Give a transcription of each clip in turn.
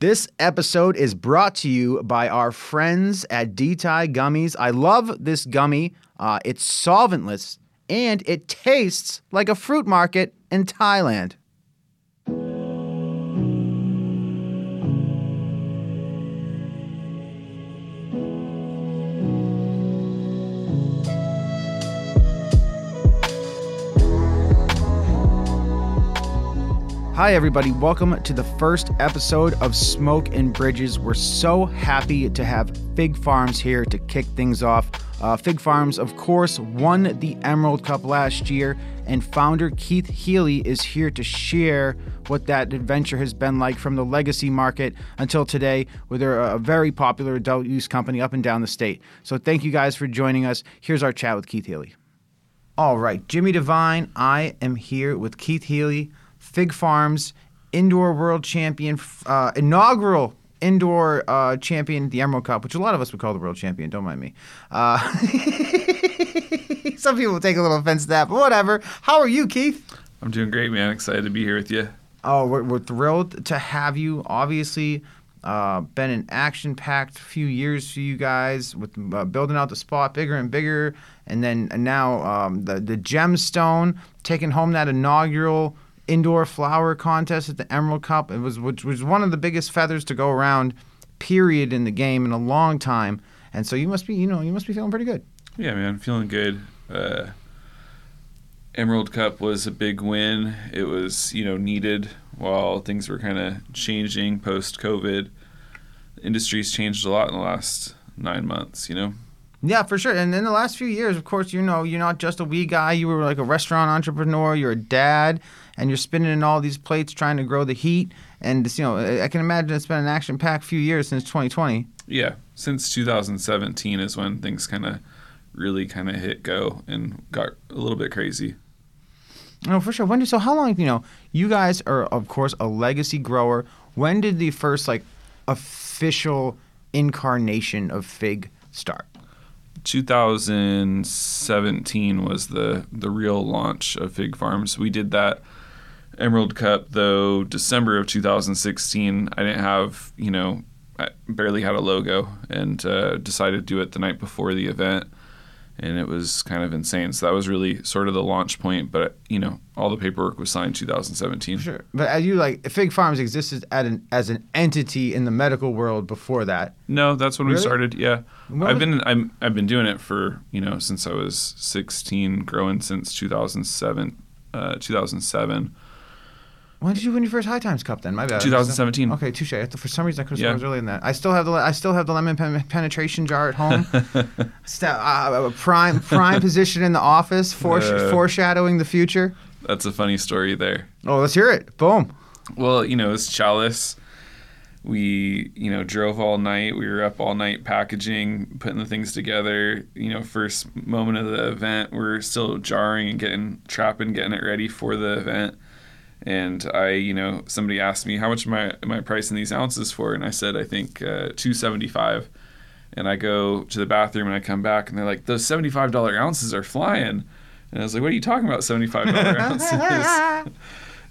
This episode is brought to you by our friends at DTI Gummies. I love this gummy. Uh, it's solventless and it tastes like a fruit market in Thailand. Hi, everybody. Welcome to the first episode of Smoke and Bridges. We're so happy to have Fig Farms here to kick things off. Uh, Fig Farms, of course, won the Emerald Cup last year, and founder Keith Healy is here to share what that adventure has been like from the legacy market until today, where they're a very popular adult use company up and down the state. So, thank you guys for joining us. Here's our chat with Keith Healy. All right, Jimi Devine, I am here with Keith Healy. Fig Farms indoor world champion, uh, inaugural indoor uh, champion, the Emerald Cup, which a lot of us would call the world champion. Don't mind me. Uh, some people take a little offense to that, but whatever. How are you, Keith? I'm doing great, man. Excited to be here with you. Oh, we're, we're thrilled to have you. Obviously, uh, been an action-packed few years for you guys with uh, building out the spot bigger and bigger, and then and now um, the the gemstone taking home that inaugural indoor flower contest at the Emerald Cup. It was which was one of the biggest feathers to go around, period, in the game in a long time. And so you must be, you know, you must be feeling pretty good. Yeah, man, feeling good. Uh, Emerald Cup was a big win. It was, you know, needed while things were kind of changing post COVID. Industry's changed a lot in the last nine months, you know. Yeah, for sure. And in the last few years, of course, you know, you're not just a wee guy. You were like a restaurant entrepreneur. You're a dad, and you're spinning in all these plates trying to grow the heat. And you know, I can imagine it's been an action-packed few years since 2020. Yeah, since 2017 is when things kind of really kind of hit go and got a little bit crazy. No, for sure. When did so? How long? You know, you guys are of course a legacy grower. When did the first like official incarnation of Fig start? 2017 was the the real launch of Fig Farms. We did that Emerald Cup though December of 2016. I didn't have you know I barely had a logo and uh, decided to do it the night before the event, and it was kind of insane. So that was really sort of the launch point. But you know all the paperwork was signed 2017. Sure, but as you like, Fig Farms existed at an, as an entity in the medical world before that. No, that's when Really? we started. Yeah, When I've been I'm, I've been doing it for you know since I was 16, growing since 2007. Uh, 2007. When did you win your first High Times Cup? Then my bad. 2017. Okay, touche. For some reason, I could have Yeah. was earlier than that. I still have the I still have the lemon pen- penetration jar at home. Sta- uh, prime prime position in the office, foresh- Uh. foreshadowing the future. That's a funny story there. Oh, let's hear it. Boom. Well, you know, it's Chalice. We, you know, drove all night. We were up all night packaging, putting the things together. You know, first moment of the event, we're still jarring and getting trapping, getting it ready for the event. And I, you know, somebody asked me how much am I am I pricing these ounces for, and I said I think uh, two seventy five. And I go to the bathroom and I come back and they're like, those seventy five dollar ounces are flying. And I was like, what are you talking about, seventy five dollar ounces?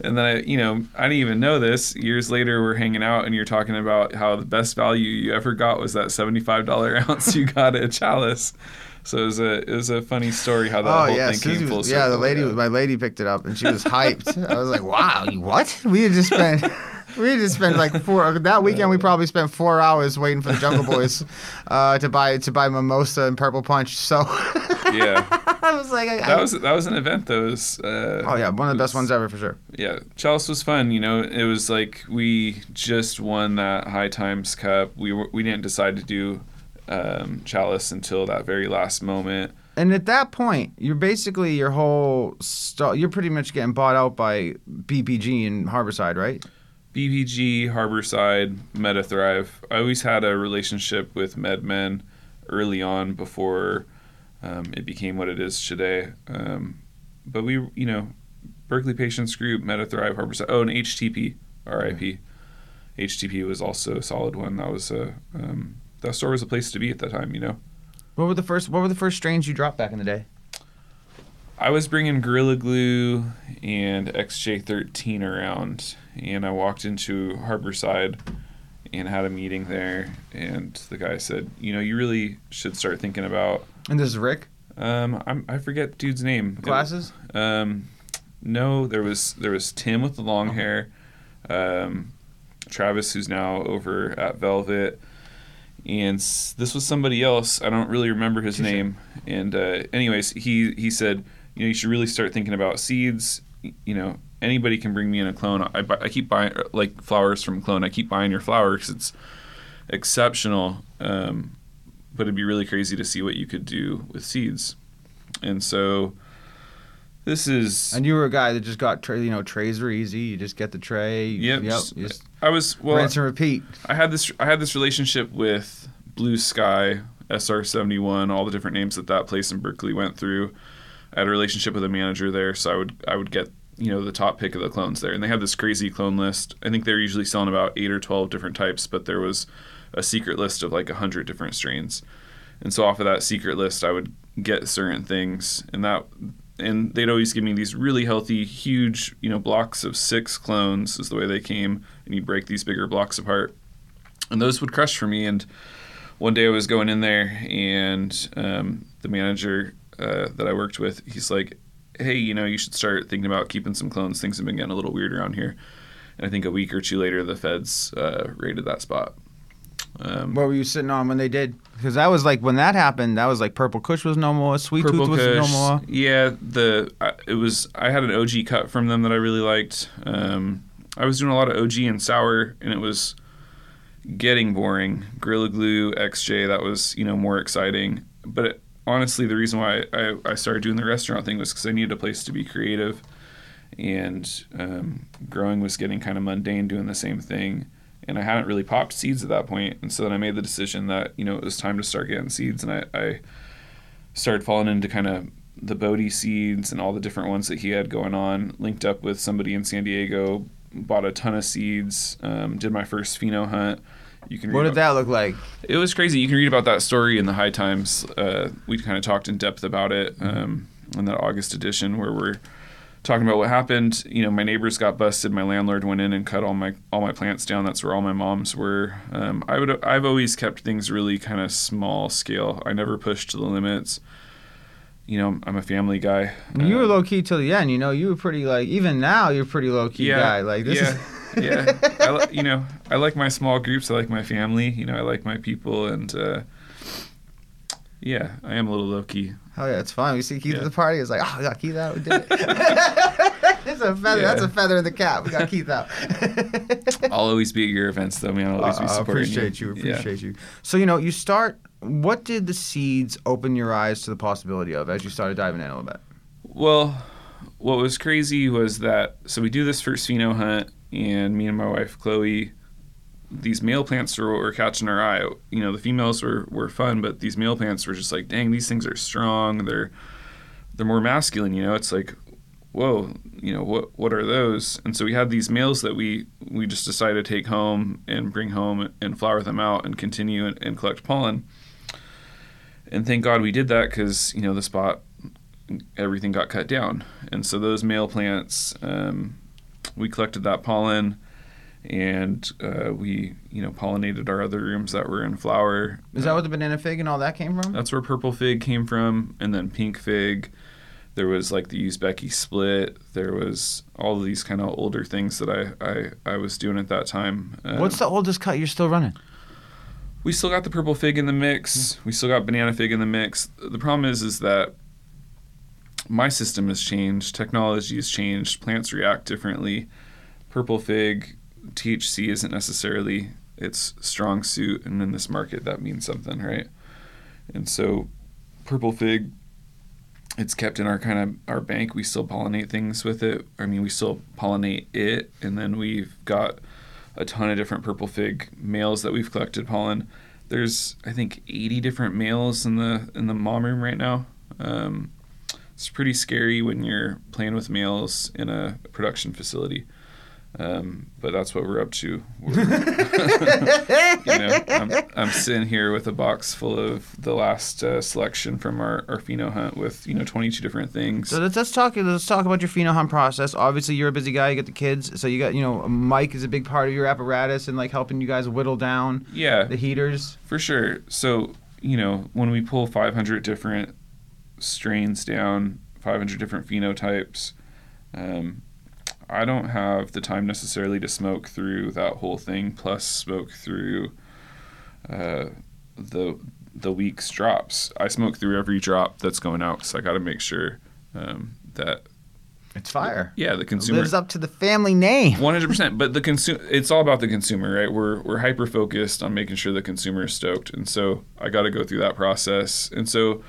And then I, you know, I didn't even know this. Years later, we're hanging out, and you're talking about how the best value you ever got was that seventy-five dollar ounce you got at Chalice. So it was a it was a funny story how that oh whole yeah, thing Susie came full was, circle. yeah. The lady, my lady picked it up and she was hyped. I was like, wow, what? We had just spent. We just spent like four that weekend. We probably spent four hours waiting for the Jungle Boys uh, to buy to buy mimosa and purple punch. So yeah, I was like, I, that was that was an event. That was uh, oh yeah, one of the best ones ever for sure. yeah, Chalice was fun. You know, it was like we just won that High Times Cup. We were, we didn't decide to do um, Chalice until that very last moment. And at that point, you're basically your whole st- you're pretty much getting bought out by BPG and Harborside, right? BPG, Harborside, MetaThrive. I always had a relationship with MedMen early on before um, it became what it is today. Um, but we, you know, Berkeley Patients Group, MetaThrive, Harborside. Oh, and HTP, RIP. HTP was also a solid one. That was a um, that store was a place to be at that time. You know, What were the first What were the first strains you dropped back in the day? I was bringing Gorilla Glue and XJ13 around, and I walked into Harborside, and had a meeting there. And the guy said, you know, you really should start thinking about. And this is Rick. Um, I'm, I forget dude's name. Glasses. Um, no, there was there was Tim with the long hair, um, Travis who's now over at Velvet, and this was somebody else. I don't really remember his Sure. name. And uh, anyways, he he said, you know, you should really start thinking about seeds. You know, anybody can bring me in a clone. I, buy, I keep buying like flowers from clone. I keep buying your flower because it's exceptional. Um, but it'd be really crazy to see what you could do with seeds. And so this is And you were a guy that just got tra- you know trays are easy. You just get the tray. Yep, Yep. just- I was well rinse and repeat. I had this I had this relationship with Blue Sky, SR71, all the different names that that place in Berkeley went through. I had a relationship with a manager there, so I would I would get you know the top pick of the clones there, and they had this crazy clone list. I think they're usually selling about eight or twelve different types, but there was a secret list of like hundred different strains, and so off of that secret list, I would get certain things, and that and they'd always give me these really healthy, huge you know blocks of six clones is the way they came, and you'd break these bigger blocks apart, and those would crush for me, and one day I was going in there, and um, the manager uh, that I worked with, he's like, "Hey, you know, you should start thinking about keeping some clones. Things have been getting a little weird around here." And I think a week or two later, the feds uh, raided that spot. Um, What were you sitting on when they did? Because that was like when that happened. That was like Purple Kush was no more. Sweet Purple Tooth was no more. Yeah, the I, it was. I had an OG cut from them that I really liked. Um, I was doing a lot of OG and sour, and it was getting boring. Gorilla Glue, XJ, that was you know more exciting. But it, honestly, the reason why I, I started doing the restaurant thing was because I needed a place to be creative, and um, growing was getting kind of mundane, doing the same thing. And I hadn't really popped seeds at that point, and so then I made the decision that you know it was time to start getting seeds, and I, I started falling into kind of the Bodhi seeds and all the different ones that he had going on. Linked up with somebody in San Diego, bought a ton of seeds, um, did my first pheno hunt. You can What did that look like? it was crazy. You can read about that story in the High Times. Uh, we kind of talked in depth about it um, in that August edition, where we're talking about what happened. You know, my neighbors got busted. My landlord went in and cut all my all my plants down. That's where all my moms were. Um, I would I've always kept things really kind of small scale. I never pushed to the limits. You know, I'm a family guy. You were Um, low key till the end. You know, you were pretty like even now you're pretty low key Yeah, guy. Like this yeah, is yeah. I li- you know, I like my small groups. I like my family. You know, I like my people, and uh, yeah, I am a little low key. Oh yeah, it's fine. We see Keith Yeah. at the party. It's like, oh, we got Keith out. We did it. it's a feather. That's a feather in the cap. We got Keith out. I'll always be at your events, though, man. I'll always be I supporting appreciate you. Yeah. Appreciate you. So you know, you start. What did the seeds open your eyes to the possibility of as you started diving in a little bit? Well, what was crazy was that so we do this first pheno hunt, and me and my wife Chloe, these male plants were what were catching our eye. You know, the females were were fun, but these male plants were just like, dang, these things are strong. They're they're more masculine. You know, it's like, whoa, you know, what what are those? And so we had these males that we we just decided to take home and bring home and flower them out and continue and, and collect pollen. And thank God we did that because you know the spot everything got cut down. And so those male plants, um, we collected that pollen and uh, we, you know, pollinated our other rooms that were in flower. Is that where the banana fig and all that came from? That's where purple fig came from, and then pink fig. There was like the Uzbeki split. There was all of these kind of older things that I, I, I was doing at that time. Um, What's the oldest cut you're still running? we still got the purple fig in the mix. Mm-hmm. We still got banana fig in the mix. The problem is, is that my system has changed. Technology has changed. Plants react differently. Purple fig, THC isn't necessarily its strong suit, and in this market, that means something, right? And so, purple fig, it's kept in our kind of our bank. We still pollinate things with it. I mean, we still pollinate it, and then we've got a ton of different purple fig males that we've collected pollen. There's I think 80 different males in the in the mom room right now. Um, it's pretty scary when you're playing with males in a production facility. Um, but that's what we're up to. We're, you know, I'm, I'm, sitting here with a box full of the last uh, selection from our, our pheno hunt with you know 22 different things. So let's, let's talk. Let's talk about your pheno hunt process. Obviously, you're a busy guy. You got the kids, so you got you know Mike is a big part of your apparatus and like helping you guys whittle down yeah the heaters for sure. So you know when we pull 500 different strains down, 500 different phenotypes. Um, I don't have the time necessarily to smoke through that whole thing, plus smoke through uh, the the week's drops. I smoke through every drop that's going out because I got to make sure um, that it's fire. Yeah, the consumer lives up to the family name. One hundred percent. But the consumer, it's all about the consumer, right? We're we're hyper focused on making sure the consumer is stoked, and so I got to go through that process, and so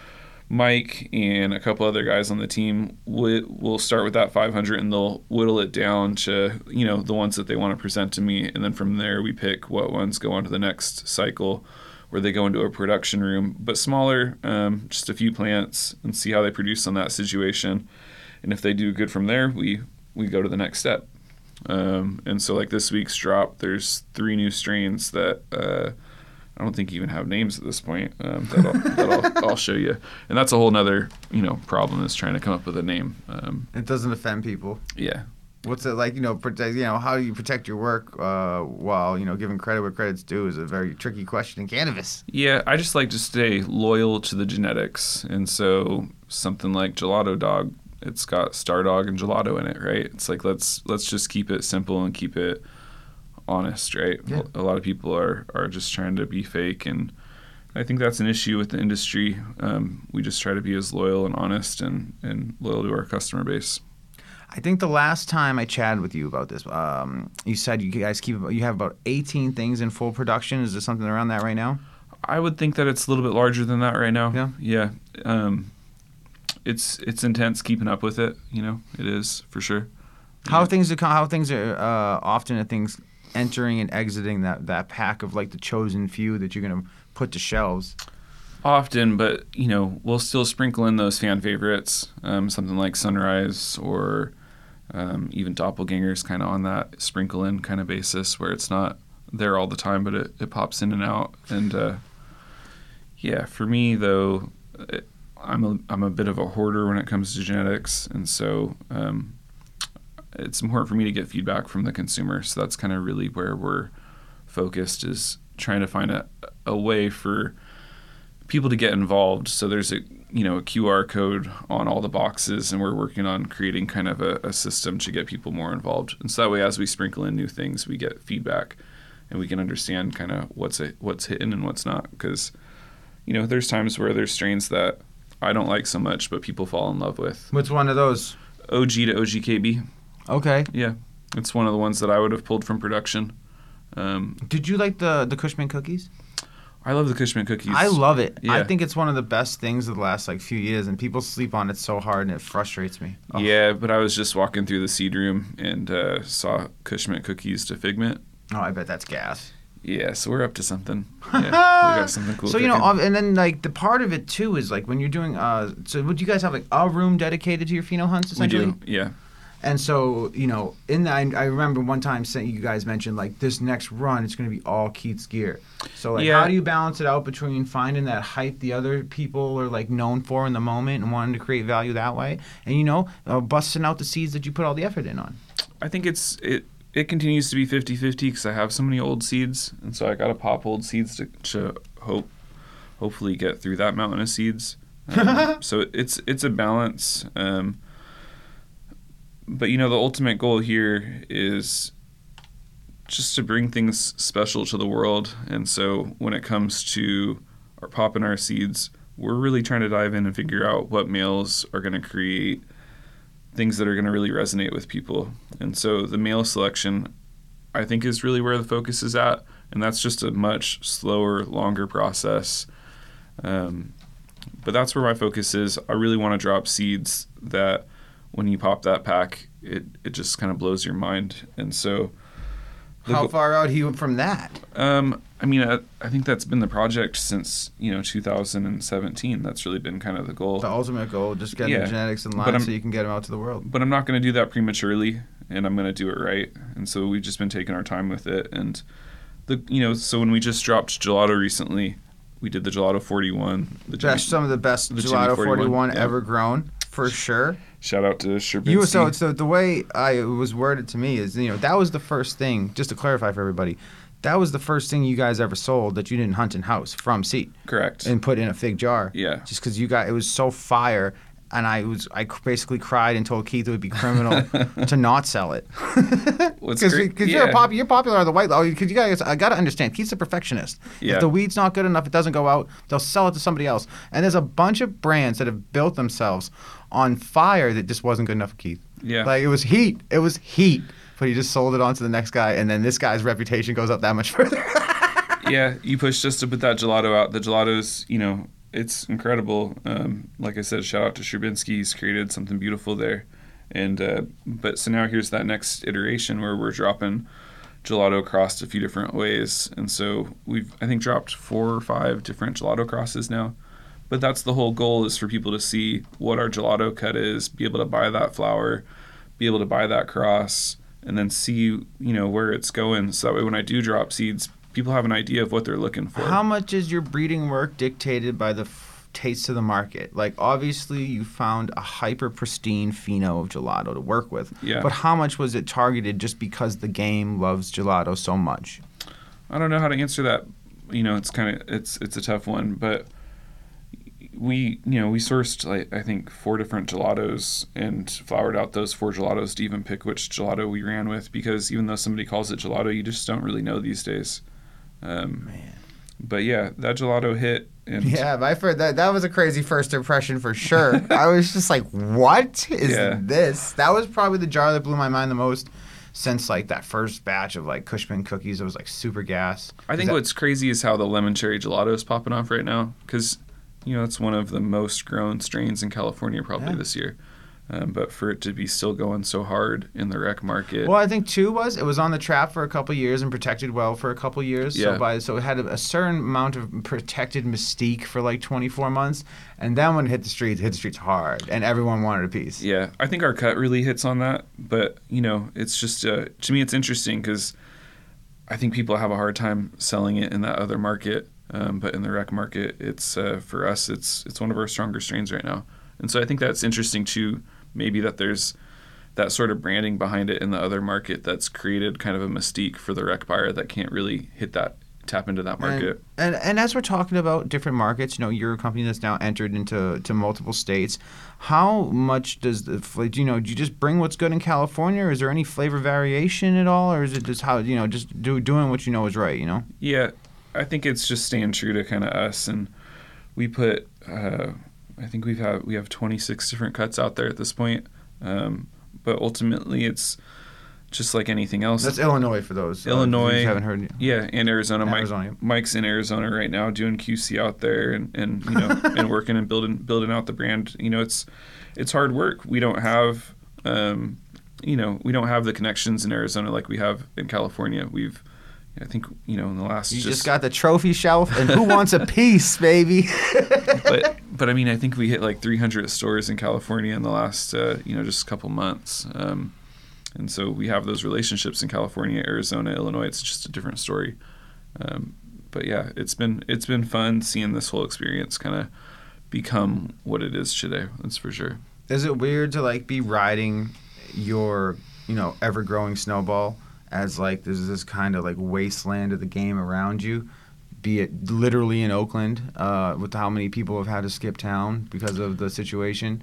Mike and a couple other guys on the team will start with that 500 and they'll whittle it down to you know the ones that they want to present to me. And then from there we pick what ones go on to the next cycle where they go into a production room but smaller um, just a few plants and see how they produce on that situation. And if they do good from there we we go to the next step. Um, and so like this week's drop there's three new strains that uh, I don't think you even have names at this point um, that, I'll, that I'll, I'll, show you. And that's a whole nother, you know, problem is trying to come up with a name. Um, it doesn't offend people. Yeah. What's it like? You know, protect. You know, how do you protect your work uh, while you know giving credit where credit's due is a very tricky question in cannabis. Yeah, I just like to stay loyal to the genetics, and so something like Gelato Dog, it's got Star Dog and Gelato in it, right? It's like let's let's just keep it simple and keep it honest, right? Yeah. A lot of people are are just trying to be fake, and I think that's an issue with the industry. Um, we just try to be as loyal and honest and and loyal to our customer base. I think the last time I chatted with you about this, um, you said you guys keep you have about 18 things in full production. Is there something around that right now? I would think that it's a little bit larger than that right now. Yeah. Yeah. Um, it's it's intense keeping up with it. You know, it is for sure. How yeah. things are how things are uh, often are things entering and exiting that that pack of like the chosen few that you're gonna put to shelves? Often, but you know, we'll still sprinkle in those fan favorites, um, something like Sunrise or um, even Doppelgangers, kind of on that sprinkle in kind of basis, where it's not there all the time, but it, it pops in and out. And uh, yeah, for me though, it, I'm a I'm a bit of a hoarder when it comes to genetics, and so um, it's important for me to get feedback from the consumer. So that's kind of really where we're focused is trying to find a, a way for people to get involved. So there's a you know a QR code on all the boxes, and we're working on creating kind of a, a system to get people more involved. And so that way, as we sprinkle in new things, we get feedback, and we can understand kind of what's a, what's hidden and what's not. Because you know there's times where there's strains that I don't like so much, but people fall in love with. What's one of those? OG to OGKB. Okay. Yeah, it's one of the ones that I would have pulled from production. Um, Did you like the the Kushman cookies? I love the Kushman cookies. I love it. Yeah. I think it's one of the best things of the last like few years, and people sleep on it so hard, and it frustrates me. Oh. Yeah, but I was just walking through the seed room and uh, saw Kushman cookies to Figment. Oh, I bet that's gas. Yeah, so we're up to something. Yeah, we got something cool. So you know, and then like the part of it too is like when you're doing. Uh, so would you guys have like a room dedicated to your pheno hunts? Essentially, we do. Yeah. And so, you know, in that, I remember one time saying you guys mentioned like this next run, it's going to be all Keith's gear. So, like, yeah. how do you balance it out between finding that hype the other people are like known for in the moment and wanting to create value that way, and you know, uh, busting out the seeds that you put all the effort in on? I think it's it it continues to be 50-50 because I have so many old seeds, and so I got to pop old seeds to, to hope hopefully get through that mountain of seeds. Um, so it's it's a balance. Um, but you know, the ultimate goal here is just to bring things special to the world. And so when it comes to our popping our seeds, we're really trying to dive in and figure out what males are going to create things that are going to really resonate with people. And so the male selection, I think, is really where the focus is at. And that's just a much slower, longer process. Um, but that's where my focus is. I really want to drop seeds that when you pop that pack, it, it just kind of blows your mind. And so, how go- far out are you from that? Um, I mean, I, I, think that's been the project since you know 2017. That's really been kind of the goal. The ultimate goal, just getting yeah. the genetics in line so you can get them out to the world. But I'm not going to do that prematurely. and I'm gonna do it right. And so we've just been taking our time with it. And the you know, so when we just dropped gelato recently, we did the gelato 41. The Jimi- some of the best the gelato 41, 41 yeah. ever grown, for sure. Shout out to Sherbinski. You so so the way I it was worded to me is you know that was the first thing. Just to clarify for everybody, that was the first thing you guys ever sold that you didn't hunt in house from seed correct. and put in a fig jar. Yeah. Just because you got it was so fire, and I was I basically cried and told Keith it would be criminal to not sell it. What's Because great- you're yeah. pop, you're popular on the white. Oh, because you guys, I gotta understand. Keith's a perfectionist. Yeah. If the weed's not good enough, it doesn't go out. They'll sell it to somebody else. And there's a bunch of brands that have built themselves on fire that just wasn't good enough for Keith. Yeah. Like it was heat. It was heat. But he just sold it on to the next guy, and then this guy's reputation goes up that much further. yeah, you pushed us to put that gelato out. The gelato's, you know, it's incredible. Um, like I said, shout out to Sherbinski. He's created something beautiful there. And uh, but so now here's that next iteration where we're dropping gelato across a few different ways. And so we've I think dropped four or five different gelato crosses now. But that's the whole goal is for people to see what our gelato cut is, be able to buy that flower, be able to buy that cross, and then see you know where it's going. So that way when I do drop seeds, people have an idea of what they're looking for. How much is your breeding work dictated by the f- taste of the market? Like, obviously, you found a hyper pristine pheno of gelato to work with. Yeah. But how much was it targeted just because the game loves gelato so much? I don't know how to answer that. You know, it's kind of it's it's a tough one, but we you know we sourced like I think four different gelatos and flowered out those four gelatos to even pick which gelato we ran with because even though somebody calls it gelato, you just don't really know these days. Um, Man. but yeah, that gelato hit, and Yeah, my first, that that was a crazy first impression for sure. I was just like, "What is Yeah. this?" That was probably the jar that blew my mind the most since like that first batch of like Kushman cookies. It was like super gas. I think that- what's crazy is how the lemon cherry gelato is popping off right now because you know it's one of the most grown strains in California probably Yeah. this year. Um, but for it to be still going so hard in the rec market, Well, I think two was it was on the trap for a couple years and protected well for a couple years. Yeah. So by so it had a, a certain amount of protected mystique for like 24 months, and then when it hit the streets, it hit the streets hard, and everyone wanted a piece. Yeah, I think our cut really hits on that. But you know, it's just uh, to me, it's interesting because I think people have a hard time selling it in that other market. Um, but in the rec market, it's uh, for us, it's it's one of our stronger strains right now. And so I think that's interesting too. Maybe that there's that sort of branding behind it in the other market that's created kind of a mystique for the rec buyer that can't really hit that tap into that market. And, and and as we're talking about different markets, you know, you're a company that's now entered into to multiple states. How much does the you know? Do you just bring what's good in California, or is there any flavor variation at all, or is it just how you know just do, doing what you know is right? You know. Yeah, I think it's just staying true to kind of us, and we put. Uh, I think we've had we have 26 different cuts out there at this point, um, but ultimately it's just like anything else. That's Illinois for those. uh, Illinois. who haven't heard. yeah, and Arizona. Mike, Arizona. Mike's in Arizona right now doing QC out there, and, and you know and working and building building out the brand. You know, it's it's hard work. We don't have. Um, you know, we don't have the connections in Arizona like we have in California. We've, I think, you know, in the last You just, got the trophy shelf, and who wants a piece, baby? but but I mean, I think we hit like 300 stores in California in the last uh, you know just a couple months, um, and so we have those relationships in California, Arizona, Illinois. It's just a different story. Um, but yeah, it's been it's been fun seeing this whole experience kind of become what it is today. That's for sure. Is it weird to like be riding your, you know, ever growing snowball as like there's this kind of like wasteland of the game around you, be it literally in Oakland, uh, with how many people have had to skip town because of the situation,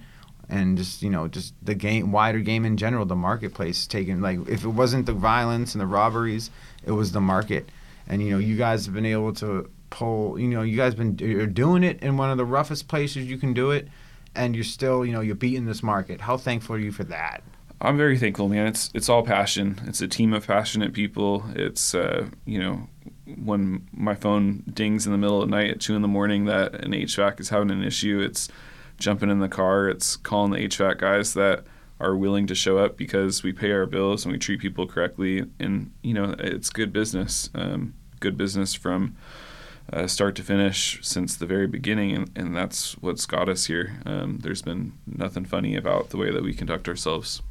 and just you know just the game wider game in general, the marketplace taking like if it wasn't the violence and the robberies, it was the market, and you know you guys have been able to pull, you know you guys been you're doing it in one of the roughest places you can do it and you're still, you know, you're beating this market. How thankful are you for that? I'm very thankful, man. It's it's all passion. It's a team of passionate people. It's uh, you know, when my phone dings in the middle of the night at two in the morning that an HVAC is having an issue, it's jumping in the car. It's calling the HVAC guys that are willing to show up because we pay our bills and we treat people correctly. And you know, it's good business. Um, good business from uh, start to finish since the very beginning, and, and that's what's got us here. Um, there's been nothing funny about the way that we conduct ourselves.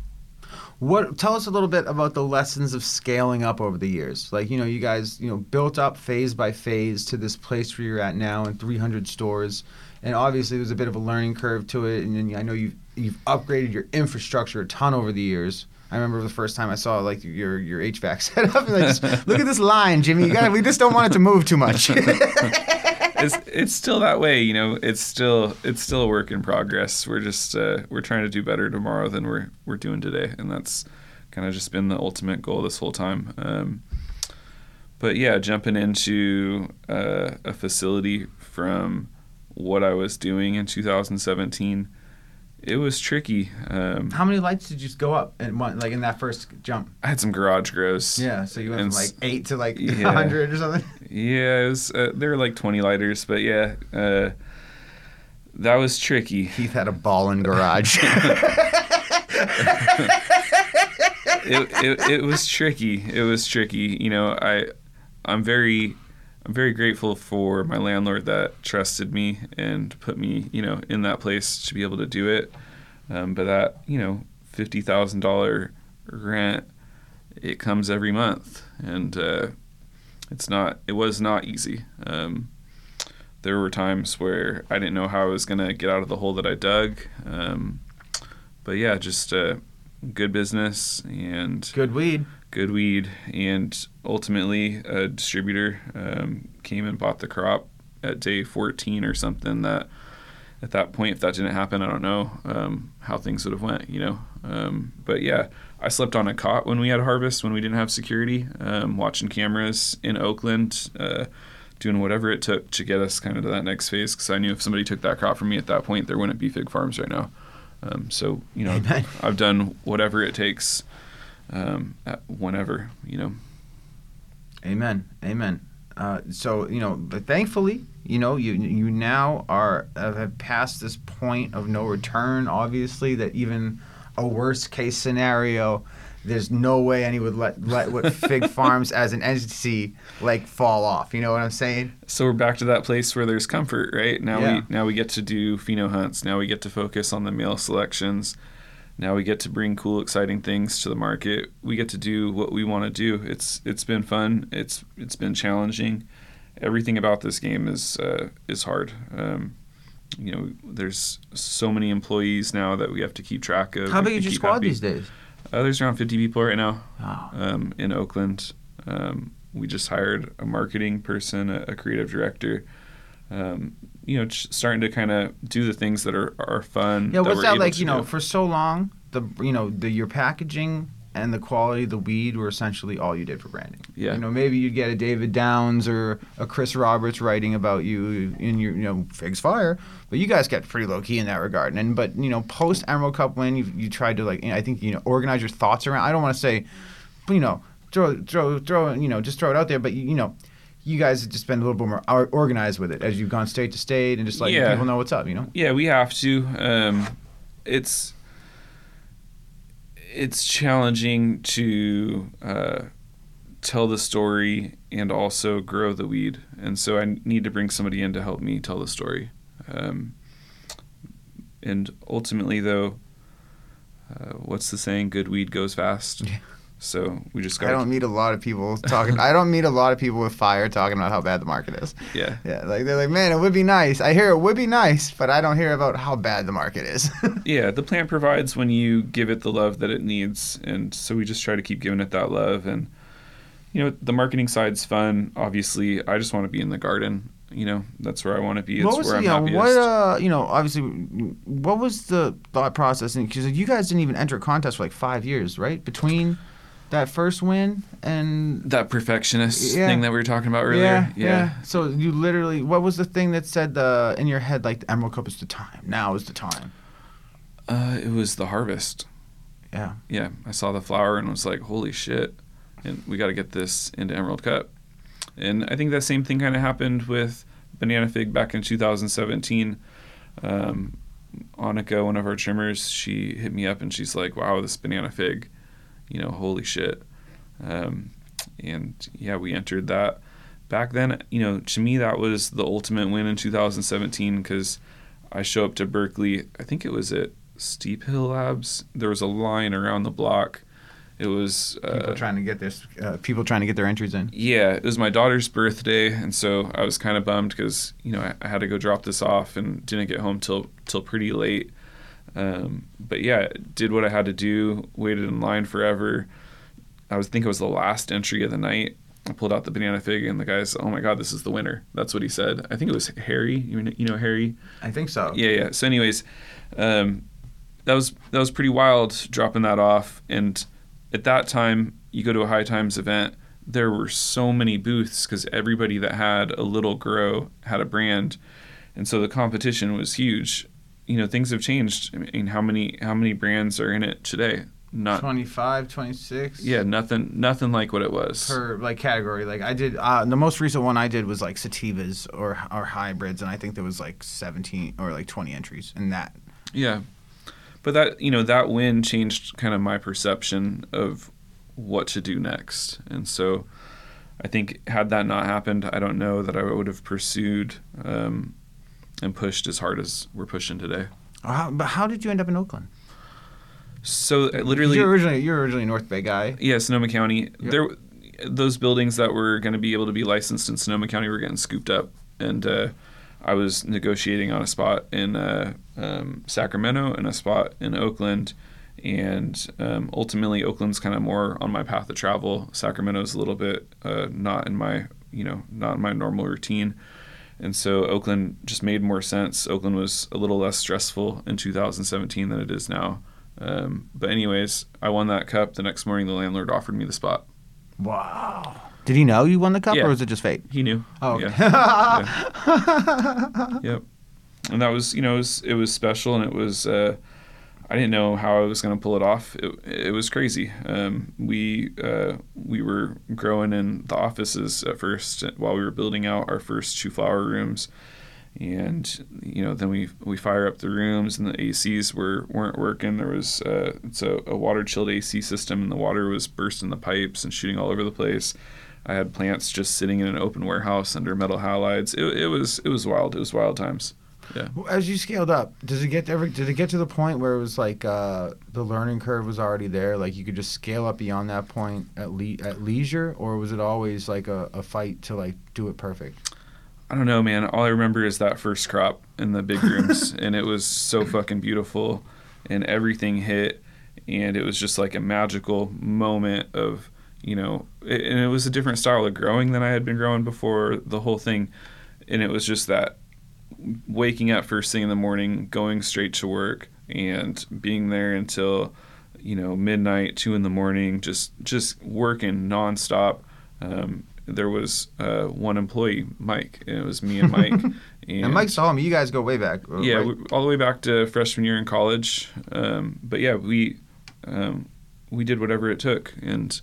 What tell us a little bit about the lessons of scaling up over the years. Like you know, you guys you know built up phase by phase to this place where you're at now in 300 stores, and obviously there's a bit of a learning curve to it. And I know you've you've upgraded your infrastructure a ton over the years. I remember the first time I saw like your your HVAC setup. Like, look at this line, Jimi. You got we just don't want it to move too much. it's it's still that way, you know. It's still it's still a work in progress. We're just uh, we're trying to do better tomorrow than we're we're doing today, and that's kind of just been the ultimate goal this whole time. Um, but yeah, jumping into uh, a facility from what I was doing in 2017 it was tricky. Um, How many lights did you just go up in one, like in that first jump? I had some garage grows. Yeah, so you went And from like eight to like yeah. hundred or something. Yeah, it was. Uh, there were like twenty lighters, but yeah, uh, that was tricky. Keith had a ball in garage. It, it it was tricky. It was tricky. You know, I I'm very I'm very grateful for my landlord that trusted me and put me, you know, in that place to be able to do it. Um, but that, you know, fifty thousand dollar rent, it comes every month, and uh, it's not. It was not easy. Um, there were times where I didn't know how I was gonna get out of the hole that I dug. Um, but yeah, just uh, good business and Good weed. good weed, and ultimately a distributor um, came and bought the crop at day 14 or something. That at that point, if that didn't happen, I don't know um, how things would have went, you know. Um, but yeah, I slept on a cot when we had harvest when we didn't have security, um, watching cameras in Oakland. Uh, Doing whatever it took to get us kind of to that next phase, because I knew if somebody took that crop from me at that point, there wouldn't be Fig Farms right now. Um, so you know, Amen. I've done whatever it takes um, whenever, you know. Amen. Amen. Uh, so you know, but thankfully, you know, you you now are have passed this point of no return. Obviously, that even a worst case scenario, there's no way anyone would let let what Fig Farms as an entity like fall off. You know what I'm saying? So we're back to that place where there's comfort, right? Now Yeah. we now we get to do pheno hunts. Now we get to focus on the male selections. Now we get to bring cool, exciting things to the market. We get to do what we want to do. It's it's been fun. It's it's been challenging. Everything about this game is uh, is hard. Um, you know, there's so many employees now that we have to keep track of. How big is your squad happy. these days? Uh, there's around 50 people right now Oh, um, in Oakland. Um, we just hired a marketing person, a, a creative director. Um, you know, starting to kind of do the things that are, are fun. yeah. What's that like? You know, do. for so long, the you know the your packaging and the quality of the weed were essentially all you did for branding. Yeah. You know, maybe you'd get a David Downs or a Chris Roberts writing about you in your, you know, Figs Fire, but you guys kept pretty low key in that regard. And but you know, post Emerald Cup win, you you tried to like, you know, I think you know, organize your thoughts around. I don't want to say, you know, throw throw throw you know, just throw it out there. But you, you know, you guys have just been a little bit more organized with it as you've gone state to state and just like Yeah. people know what's up. You know. Yeah, we have to. Um, it's it's challenging to uh, tell the story and also grow the weed, and so I need to bring somebody in to help me tell the story. Um, and ultimately, though, uh, what's the saying? Good weed goes fast. Yeah. So we just got. I don't meet a lot of people talking. I don't meet a lot of people with fire talking about how bad the market is. Yeah. Yeah, like they're like, man, it would be nice. I hear it would be nice, but I don't hear about how bad the market is. Yeah, the plant provides when you give it the love that it needs, and so we just try to keep giving it that love. And you know, the marketing side's fun. Obviously, I just want to be in the garden. You know, that's where I want to be. It's what was where I'm know, happiest. what uh you know obviously what was the thought process because you guys didn't even enter a contest for like five years right between that first win and that perfectionist Yeah. thing that we were talking about earlier. yeah, yeah. so you literally what was the thing that said the in your head like the Emerald Cup is the time now is the time Uh, it was the harvest. yeah Yeah, I saw the flower and was like, "Holy shit!" And we got to get this into Emerald Cup. And I think that same thing kind of happened with Banana Fig back in 2017. Um, Annika, one of our trimmers, she hit me up and she's like, "Wow, this Banana Fig, you know, holy shit!" Um, and yeah, we entered that. Back then, you know, to me that was the ultimate win in 2017 because I show up to Berkeley. I think it was at Steep Hill Labs. There was a line around the block It was uh, People trying to get their uh, people trying to get their entries in. yeah, it was my daughter's birthday, and so I was kind of bummed because you know I, I had to go drop this off and didn't get home till till pretty late. Um, but yeah, did what I had to do. Waited in line forever. I was think it was the last entry of the night. I pulled out the banana fig, and the guy's, "Oh my god, this is the winner." That's what he said. I think it was Harry. You know, you know Harry. I think so. Yeah, yeah. So, anyways, um, that was that was pretty wild dropping that off. And at that time, you go to a high times event. There were so many booths because everybody that had a little grow had a brand, and so the competition was huge. You know, things have changed. I mean, how many how many brands are in it today? Not 25, 26. yeah, nothing nothing like what it was. Per like category, like I did, uh, the most recent one I did was like sativas or or hybrids, and I think there was like seventeen or like twenty entries in that. Yeah. But that, you know, that win changed kind of my perception of what to do next. And so I think had that not happened, I don't know that I would have pursued um, and pushed as hard as we're pushing today. How, but how did you end up in Oakland? So uh, literally, you're originally you're originally a North Bay guy. yeah, Sonoma County. Yep. There, those buildings that were going to be able to be licensed in Sonoma County were getting scooped up, and uh, I was negotiating on a spot in uh, um, Sacramento and a spot in Oakland, and um, ultimately Oakland's kind of more on my path of travel. Sacramento's a little bit uh, not in my you know not in my normal routine. And so Oakland just made more sense. Oakland was a little less stressful in 2017 than it is now. Um, but anyways, I won that cup. The next morning, the landlord offered me the spot. Wow. Did he know you won the cup, Yeah. or was it just fate? He knew. Oh, yeah. okay. Yep. And that was, you know, it was, it was special, and it was. Uh, I didn't know how I was going to pull it off. It, it was crazy. Um, we uh, we were growing in the offices at first while we were building out our first two flower rooms, and you know then we we fire up the rooms and the ACs were weren't working. There was uh, it's a, a water chilled AC system, and the water was bursting the pipes and shooting all over the place. I had plants just sitting in an open warehouse under metal halides. It, it was it was wild. It was wild times. Yeah. As you scaled up, does it get ever? Did it get to the point where it was like uh, the learning curve was already there? Like you could just scale up beyond that point at le- at leisure, or was it always like a, a fight to like do it perfect? I don't know, man. All I remember is that first crop in the big rooms, and it was so fucking beautiful, and everything hit, and it was just like a magical moment of, you know, it, and it was a different style of growing than I had been growing before. The whole thing, and it was just that waking up first thing in the morning, going straight to work, and being there until, you know, midnight, two in the morning, just just working nonstop. Um, there was uh, one employee, Mike, and it was me and Mike. and, And Mike saw me. You guys go way back. uh, yeah, right? all the way back to freshman year in college. Um, but yeah, we um, we did whatever it took, and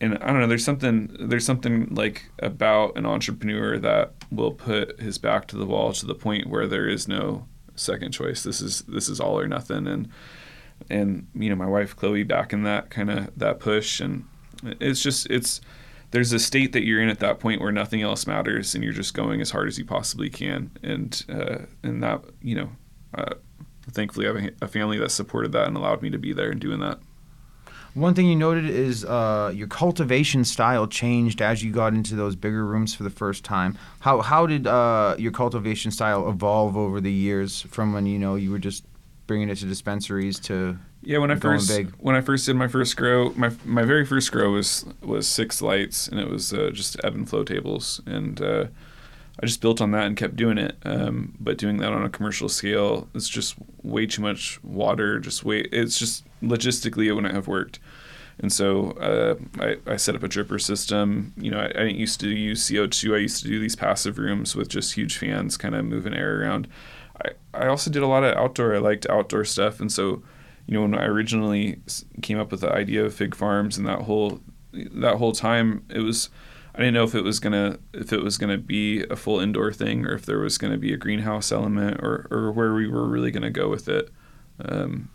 and I don't know. There's something there's something like about an entrepreneur that will put his back to the wall to the point where there is no second choice. This is this is all or nothing, and and you know my wife Chloe back in that kind of that push, and it's just it's there's a state that you're in at that point where nothing else matters and you're just going as hard as you possibly can and uh, and that you know uh, thankfully I have a, a family that supported that and allowed me to be there and doing that One thing you noted is uh, your cultivation style changed as you got into those bigger rooms for the first time. How how did uh, your cultivation style evolve over the years from when you know you were just bringing it to dispensaries to yeah when I first big. when I first did my first grow my my very first grow was was six lights and it was uh, just ebb and flow tables and uh, I just built on that and kept doing it. Um, but doing that on a commercial scale, it's just way too much water. Just way, it's just logistically it wouldn't have worked. And so uh, I, I set up a dripper system. You know, I, I didn't used to use CO2. I used to do these passive rooms with just huge fans, kind of moving air around. I, I also did a lot of outdoor. I liked outdoor stuff. And so, you know, when I originally came up with the idea of Fig Farms and that whole that whole time, it was I didn't know if it was gonna if it was gonna be a full indoor thing or if there was gonna be a greenhouse element or or where we were really gonna go with it. Um,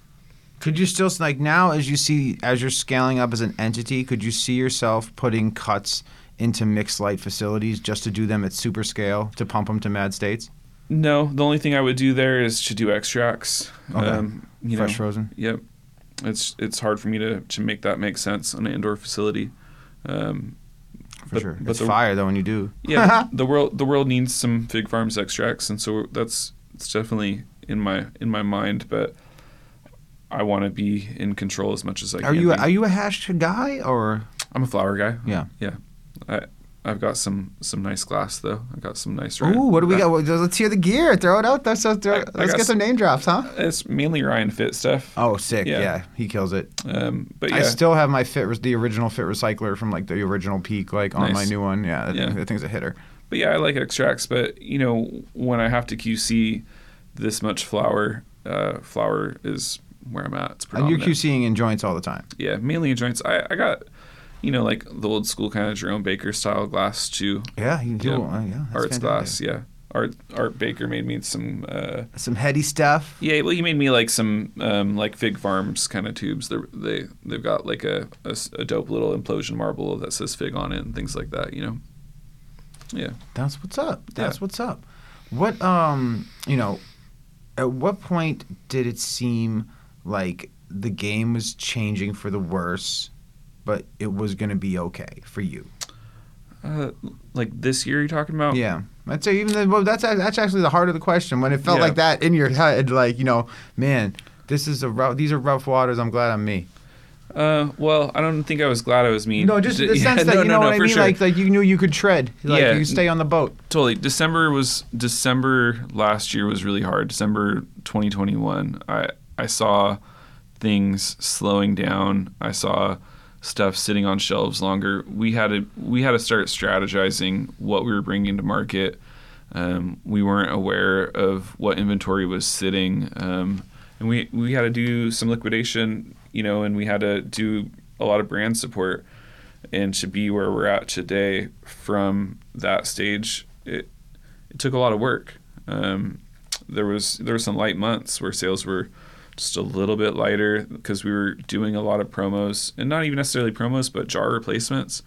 Could you still like now as you see as you're scaling up as an entity? Could you see yourself putting cuts into mixed light facilities just to do them at super scale to pump them to mad states? no, the only thing I would do there is to do extracts. Okay. Um, you Fresh know, frozen. Yep. it's it's hard for me to to make that make sense on an indoor facility. Um, For But- sure. but it's the- fire though when you do. yeah, the world the world needs some Fig Farms extracts, and so that's it's definitely in my in my mind. But I want to be in control as much as I Are can. you be. are you a hash guy or I'm a flower guy. yeah? Yeah, I I've got some some nice glass though. I got some nice. red- Ooh, what do we got? Well, Let's hear the gear. Throw it out. Let's, let's, I- I let's got get some name drops, huh? It's mainly Ryan Fitt stuff. Oh, sick. Yeah, Yeah. he kills it. Um, but yeah, I still have my Fitt, the original Fitt recycler from like the original peak, like on my new one. Yeah, that, Yeah. that thing's a hitter. but yeah, I like extracts. But you know, when I have to QC this much flower, uh, flower is where I'm at. It's And you're. QCing in joints all the time. Yeah, mainly in joints. I, I got, you know, like the old school kind of Jerome Baker style glass too. Yeah, you do. Yeah. Uh, yeah, Art's fantastic. glass, yeah. Art Art Baker made me some. Uh, Some heady stuff. yeah, well, he made me like some um, like Fig Farms kind of tubes. They're, they they've got like a a dope little implosion marble that says Fig on it and things like that. You know. Yeah. That's what's up. That's Yeah. what's up. What um, you know, at what point did it seem like the game was changing for the worse, but it was going to be okay for you? Uh, like this year, you're talking about? Yeah, I'd say even the, well, that's that's actually the heart of the question. When it felt Yeah. like that in your head, like you know, man, this is a rough, these are rough waters. I'm glad I'm me. Uh, well, I don't think I was glad I was me. No, just the yeah, sense that no, you no, know no, what I mean. sure. Like like you knew you could tread. Like Yeah. you stay on the boat. Totally. December was December last year was really hard. December 2021. I I saw things slowing down. I saw stuff sitting on shelves longer. We had to we had to start strategizing what we were bringing to market. Um, we weren't aware of what inventory was sitting, um, and we we had to do some liquidation. You know, and we had to do a lot of brand support and to be where we're at today from that stage it, it took a lot of work um, there was there were some light months where sales were just a little bit lighter because we were doing a lot of promos and not even necessarily promos but jar replacements.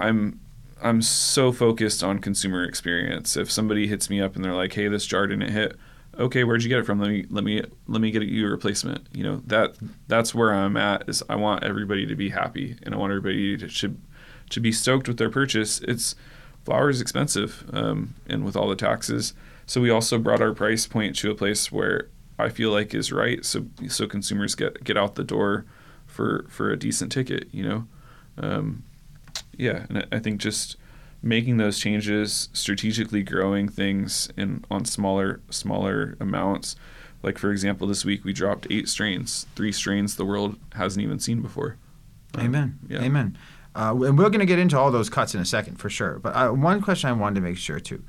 I'm i'm so focused on consumer experience. If somebody hits me up and they're like hey this jar didn't hit. Okay where'd you get it from? Let me let me let me get you a replacement. You know that that's where i'm at is i want everybody to be happy and i want everybody to should to be stoked with their purchase. It's flower is expensive um, and with all the taxes. So we also brought our price point to a place where i feel like is right so so consumers get get out the door for for a decent ticket you know um, yeah and I- think just making those changes strategically growing things in on smaller smaller amounts like for example this week we dropped eight strains three strains the world hasn't even seen before Um, Amen. yeah. Amen. Uh, and we're going to get into all those cuts in a second for sure. But uh, one question I wanted to make sure to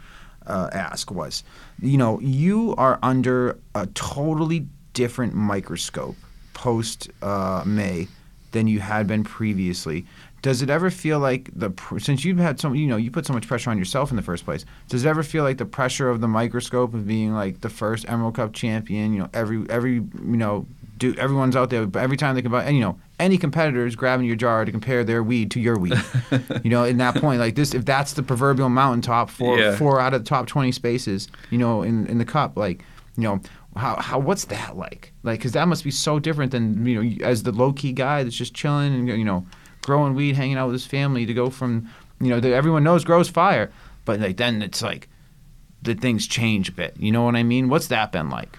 uh, ask was, you know, you are under a totally different microscope post uh, May than you had been previously. Does it ever feel like the since you've had so you know you put so much pressure on yourself in the first place? Does it ever feel like the pressure of the microscope of being like the first Emerald Cup champion? You know, every every you know, do everyone's out there, but every time they can buy, and you know, any competitor is grabbing your jar to compare their weed to your weed. you know, in that point, like this, if that's the proverbial mountaintop for Yeah. four out of the top twenty spaces, you know, in in the cup, like you know. How, how what's that like? Like, cause that must be so different than you know, as the low key guy that's just chilling and you know, growing weed, hanging out with his family to go from, you know, that everyone knows grows fire, but like then it's like, the things change a bit. You know what I mean? What's that been like?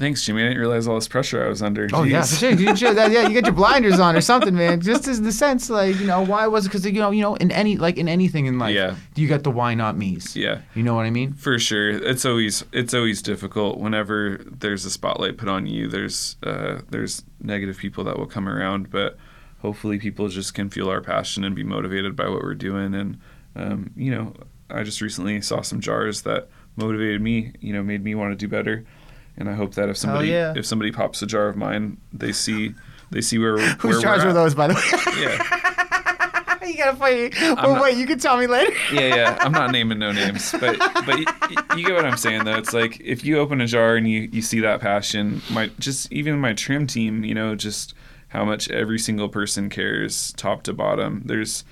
Thanks Jimi i didn't realize all this pressure i was under Oh yeah, Jeez. sure. You should, yeah, you get your blinders on or something, man. Just as the sense, like you know, why was it? Because you know, you know, in any like in anything in life, Yeah. you got the why not me's. yeah You know what I mean? For sure, it's always it's always difficult whenever there's a spotlight put on you. There's uh, there's negative people that will come around, but hopefully people just can feel our passion and be motivated by what we're doing. And um, you know, I just recently saw some jars that motivated me. You know, made me want to do better. And I hope that if somebody yeah. if somebody pops a jar of mine, they see they see where where Whose we're jars were at. those, by the way? Yeah. you gotta fight. Well, not- wait, you can tell me later. yeah, yeah. I'm not naming no names, but but y- y- you get what I'm saying though. It's like if you open a jar and you you see that passion, my just even my trim team, you know, just how much every single person cares, top to bottom. There's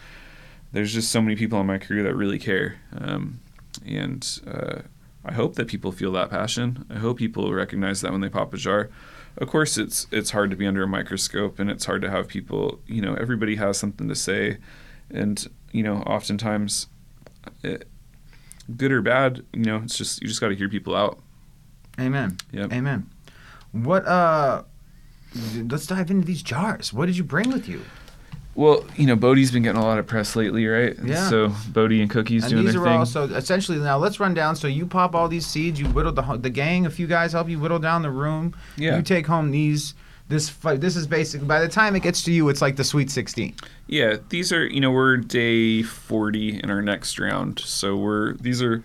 there's just so many people on my crew that really care, um, and uh, I hope that people feel that passion. I hope people recognize that when they pop a jar. of course it's it's hard to be under a microscope and it's hard to have people you know everybody has something to say and you know oftentimes it, good or bad you know it's just you just got to hear people out Amen. Yep. Amen. What uh let's dive into these jars. What did you bring with you? Well you know Bodhi's been getting a lot of press lately right Yeah. so bodie and cookies and doing these their are thing all so essentially now let's run down. So you pop all these seeds, you whittle the the gang, a few guys help you whittle down the room. Yeah. You take home these this this is basically by the time it gets to you it's like the sweet 16. Yeah, these are you know we're day forty in our next round, so we're these are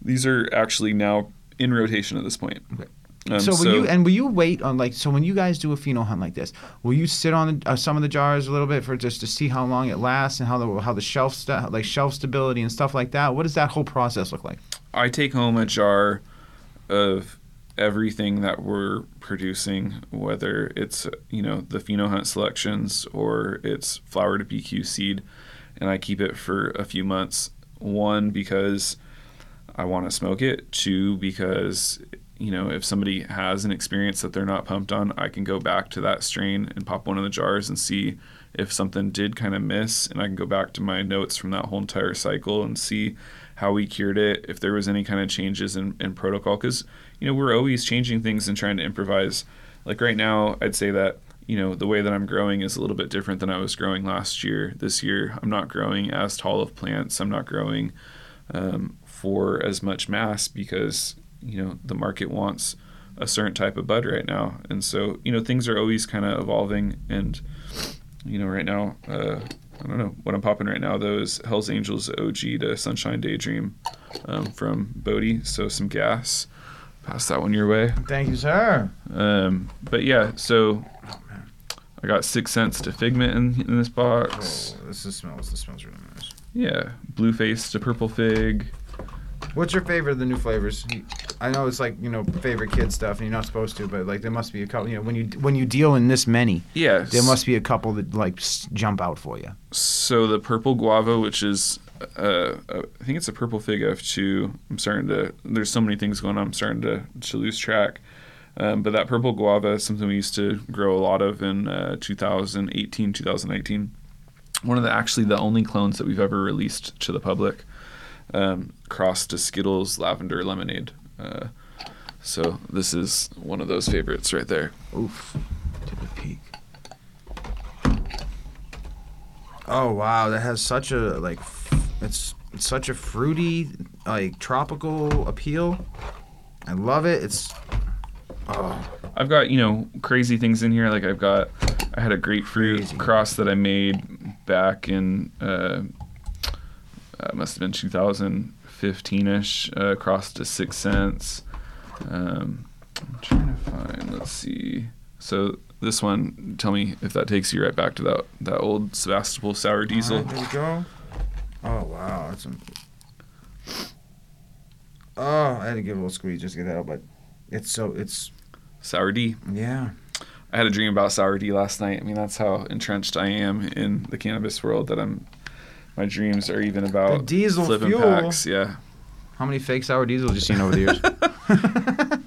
these are actually now in rotation at this point. Okay. Um, so will you and will you wait on like so when you guys do a pheno hunt like this, will you sit on uh, some of the jars a little bit for just to see how long it lasts and how the how the shelf like shelf stability and stuff like that? What does that whole process look like? I take home a jar of everything that we're producing, whether it's you know the pheno hunt selections or it's flower to PQ seed, and I keep it for a few months. One because I want to smoke it. Two because you know if somebody has an experience that they're not pumped on, I can go back to that strain and pop one of the jars and see if something did kind of miss, and I can go back to my notes from that whole entire cycle and see how we cured it, if there was any kind of changes in, in protocol, because you know we're always changing things and trying to improvise. Like right now, I'd say that you know the way that I'm growing is a little bit different than I was growing last year. This year, I'm not growing as tall of plants. I'm not growing um, for as much mass because you know the market wants a certain type of bud right now, and so you know things are always kind of evolving. And you know right now, uh, I don't know what I'm popping right now. though is Hell's Angels OG to Sunshine Daydream um, from Bodhi. So some gas. Pass that one your way. Thank you, sir. Um, but yeah, so I got six cents to Figment in, in this box. Oh, this is smells. This smells really nice. Yeah, Blue Face to Purple Fig. What's your favorite of the new flavors? I know it's like you know favorite kid stuff, and you're not supposed to, but like there must be a couple. You know, when you when you deal in this many, Yeah, there must be a couple that like s- jump out for you. So the purple guava, which is, uh, uh, I think it's a purple fig F2. I'm starting to. There's so many things going on. I'm starting to to lose track. Um, but that purple guava is something we used to grow a lot of in uh, 2018, 2019. One of the actually the only clones that we've ever released to the public. Um, crossed to Skittles lavender lemonade. Uh, so this is one of those favorites right there. Oof. Take a peek. Oh wow, that has such a like, f- it's, it's such a fruity, like tropical appeal. I love it. It's oh I've got you know crazy things in here. Like I've got I had a grapefruit Crazy. cross that I made back in uh, uh, must have been 2015ish. Uh, crossed to six cents. Um, I'm trying to find. Let's see. So this one, tell me if that takes you right back to that that old Sebastopol sour diesel. Alright, there we go. Oh wow, that's. A, oh, I had to give it a little squeeze just to get that out, but it's so it's Sour D. yeah. I had a dream about sour D last night. I mean, that's how entrenched I am in the cannabis world that I'm. My dreams are even about The diesel flipping fuel. packs. Yeah, How many fake sour diesels you seen over the years?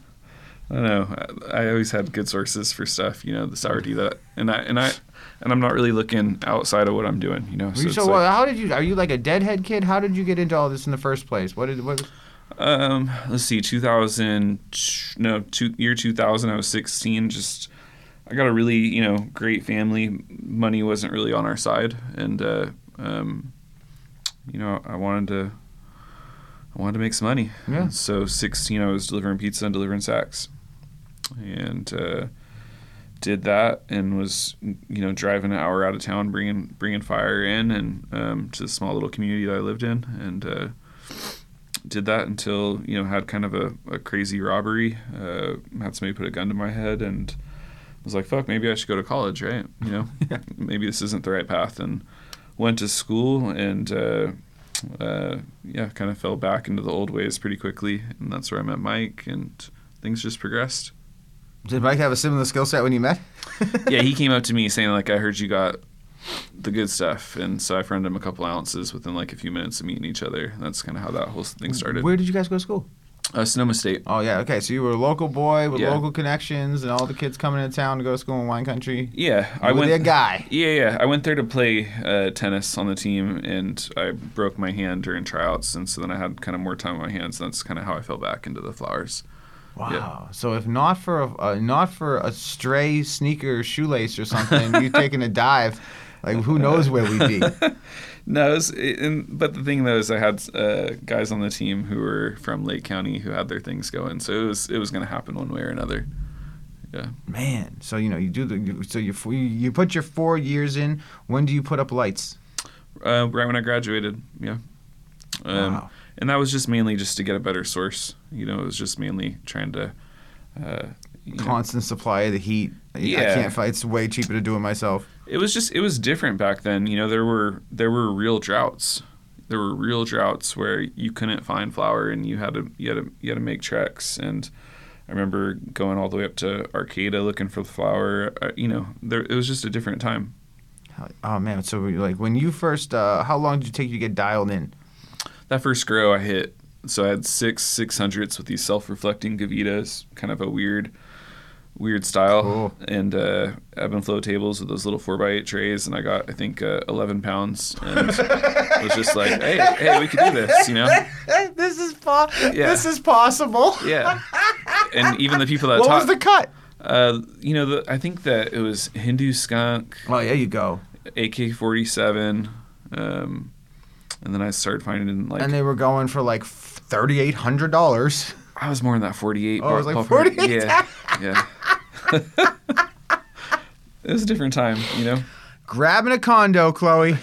I don't know. I, I always had good sources for stuff. You know, the sour D that, and I and I, and I'm not really looking outside of what I'm doing. You know, so, it's so like- how did you? Are you like a deadhead kid? How did you get into all this in the first place? What did what? Um, let's see, 2000, no, two, year 2000, I was 16. Just, I got a really, you know, great family. Money wasn't really on our side. And, uh, um, you know, I wanted to, I wanted to make some money. Yeah. So 16, I was delivering pizza and delivering sacks. And, uh, did that and was, you know, driving an hour out of town, bringing, bringing fire in and, um, to the small little community that I lived in. And, uh, did that until you know had kind of a, a crazy robbery uh, had somebody put a gun to my head and was like fuck maybe i should go to college right you know Yeah. maybe this isn't the right path and went to school and uh, uh, yeah kind of fell back into the old ways pretty quickly and that's where i met mike and things just progressed Did Mike have a similar skill set when you met? yeah he came up to me saying like i heard you got the good stuff and so i friended him a couple ounces within like a few minutes of meeting each other that's kind of how that whole thing started Where did you guys go to school? Uh, Sonoma State. Oh yeah, okay. So you were a local boy with Yeah. local connections, and all the kids coming into town to go to school in wine country. Yeah, I went a guy. Yeah, yeah. I went there to play uh, tennis on the team, and I broke my hand during tryouts, and so then I had kind of more time on my hands. And that's kind of how I fell back into the flowers. Wow. So if not for a uh, not for a stray sneaker shoelace or something, you taking a dive, like who knows where we'd be. No, it was, it, and, but the thing though is I had uh, guys on the team who were from Lake County who had their things going, so it was it was going to happen one way or another. Yeah. Man, so you know you do the so you you you put your four years in. When do you put up lights? Uh, right when I graduated, yeah. Um, Wow. And that was just mainly just to get a better source. You know, it was just mainly trying to. Uh, you know, Constant supply of the heat. I- I can't fight. It's way cheaper to do it myself. It was just it was different back then. You know, there were there were real droughts. There were real droughts where you couldn't find flower, and you had to you had to you had to make treks. And I remember going all the way up to Arcata looking for the flower. Uh, you know, there it was just a different time. Oh man, so like when you first, uh, how long did it take you to get dialed in? that first grow I hit, so I had six six hundredths with these self-reflecting gavitas, kind of a weird, weird style, Cool. and uh, ebb and flow tables with those little four by eight trays, and I got I think uh, eleven pounds, and it was just like, hey, hey, we could do this, you know? this is po- Yeah. This is possible. Yeah. And even the people that What taught, was the cut? uh, you know, the, I think that it was Hindu skunk, Oh, there you go. AK forty seven. Um, and then I started finding like and they were going for like thirty eight hundred dollars. I was more in that 48. Oh, it was like 48? Yeah, yeah. it was a different time, you know. Grabbing a condo, Chloe.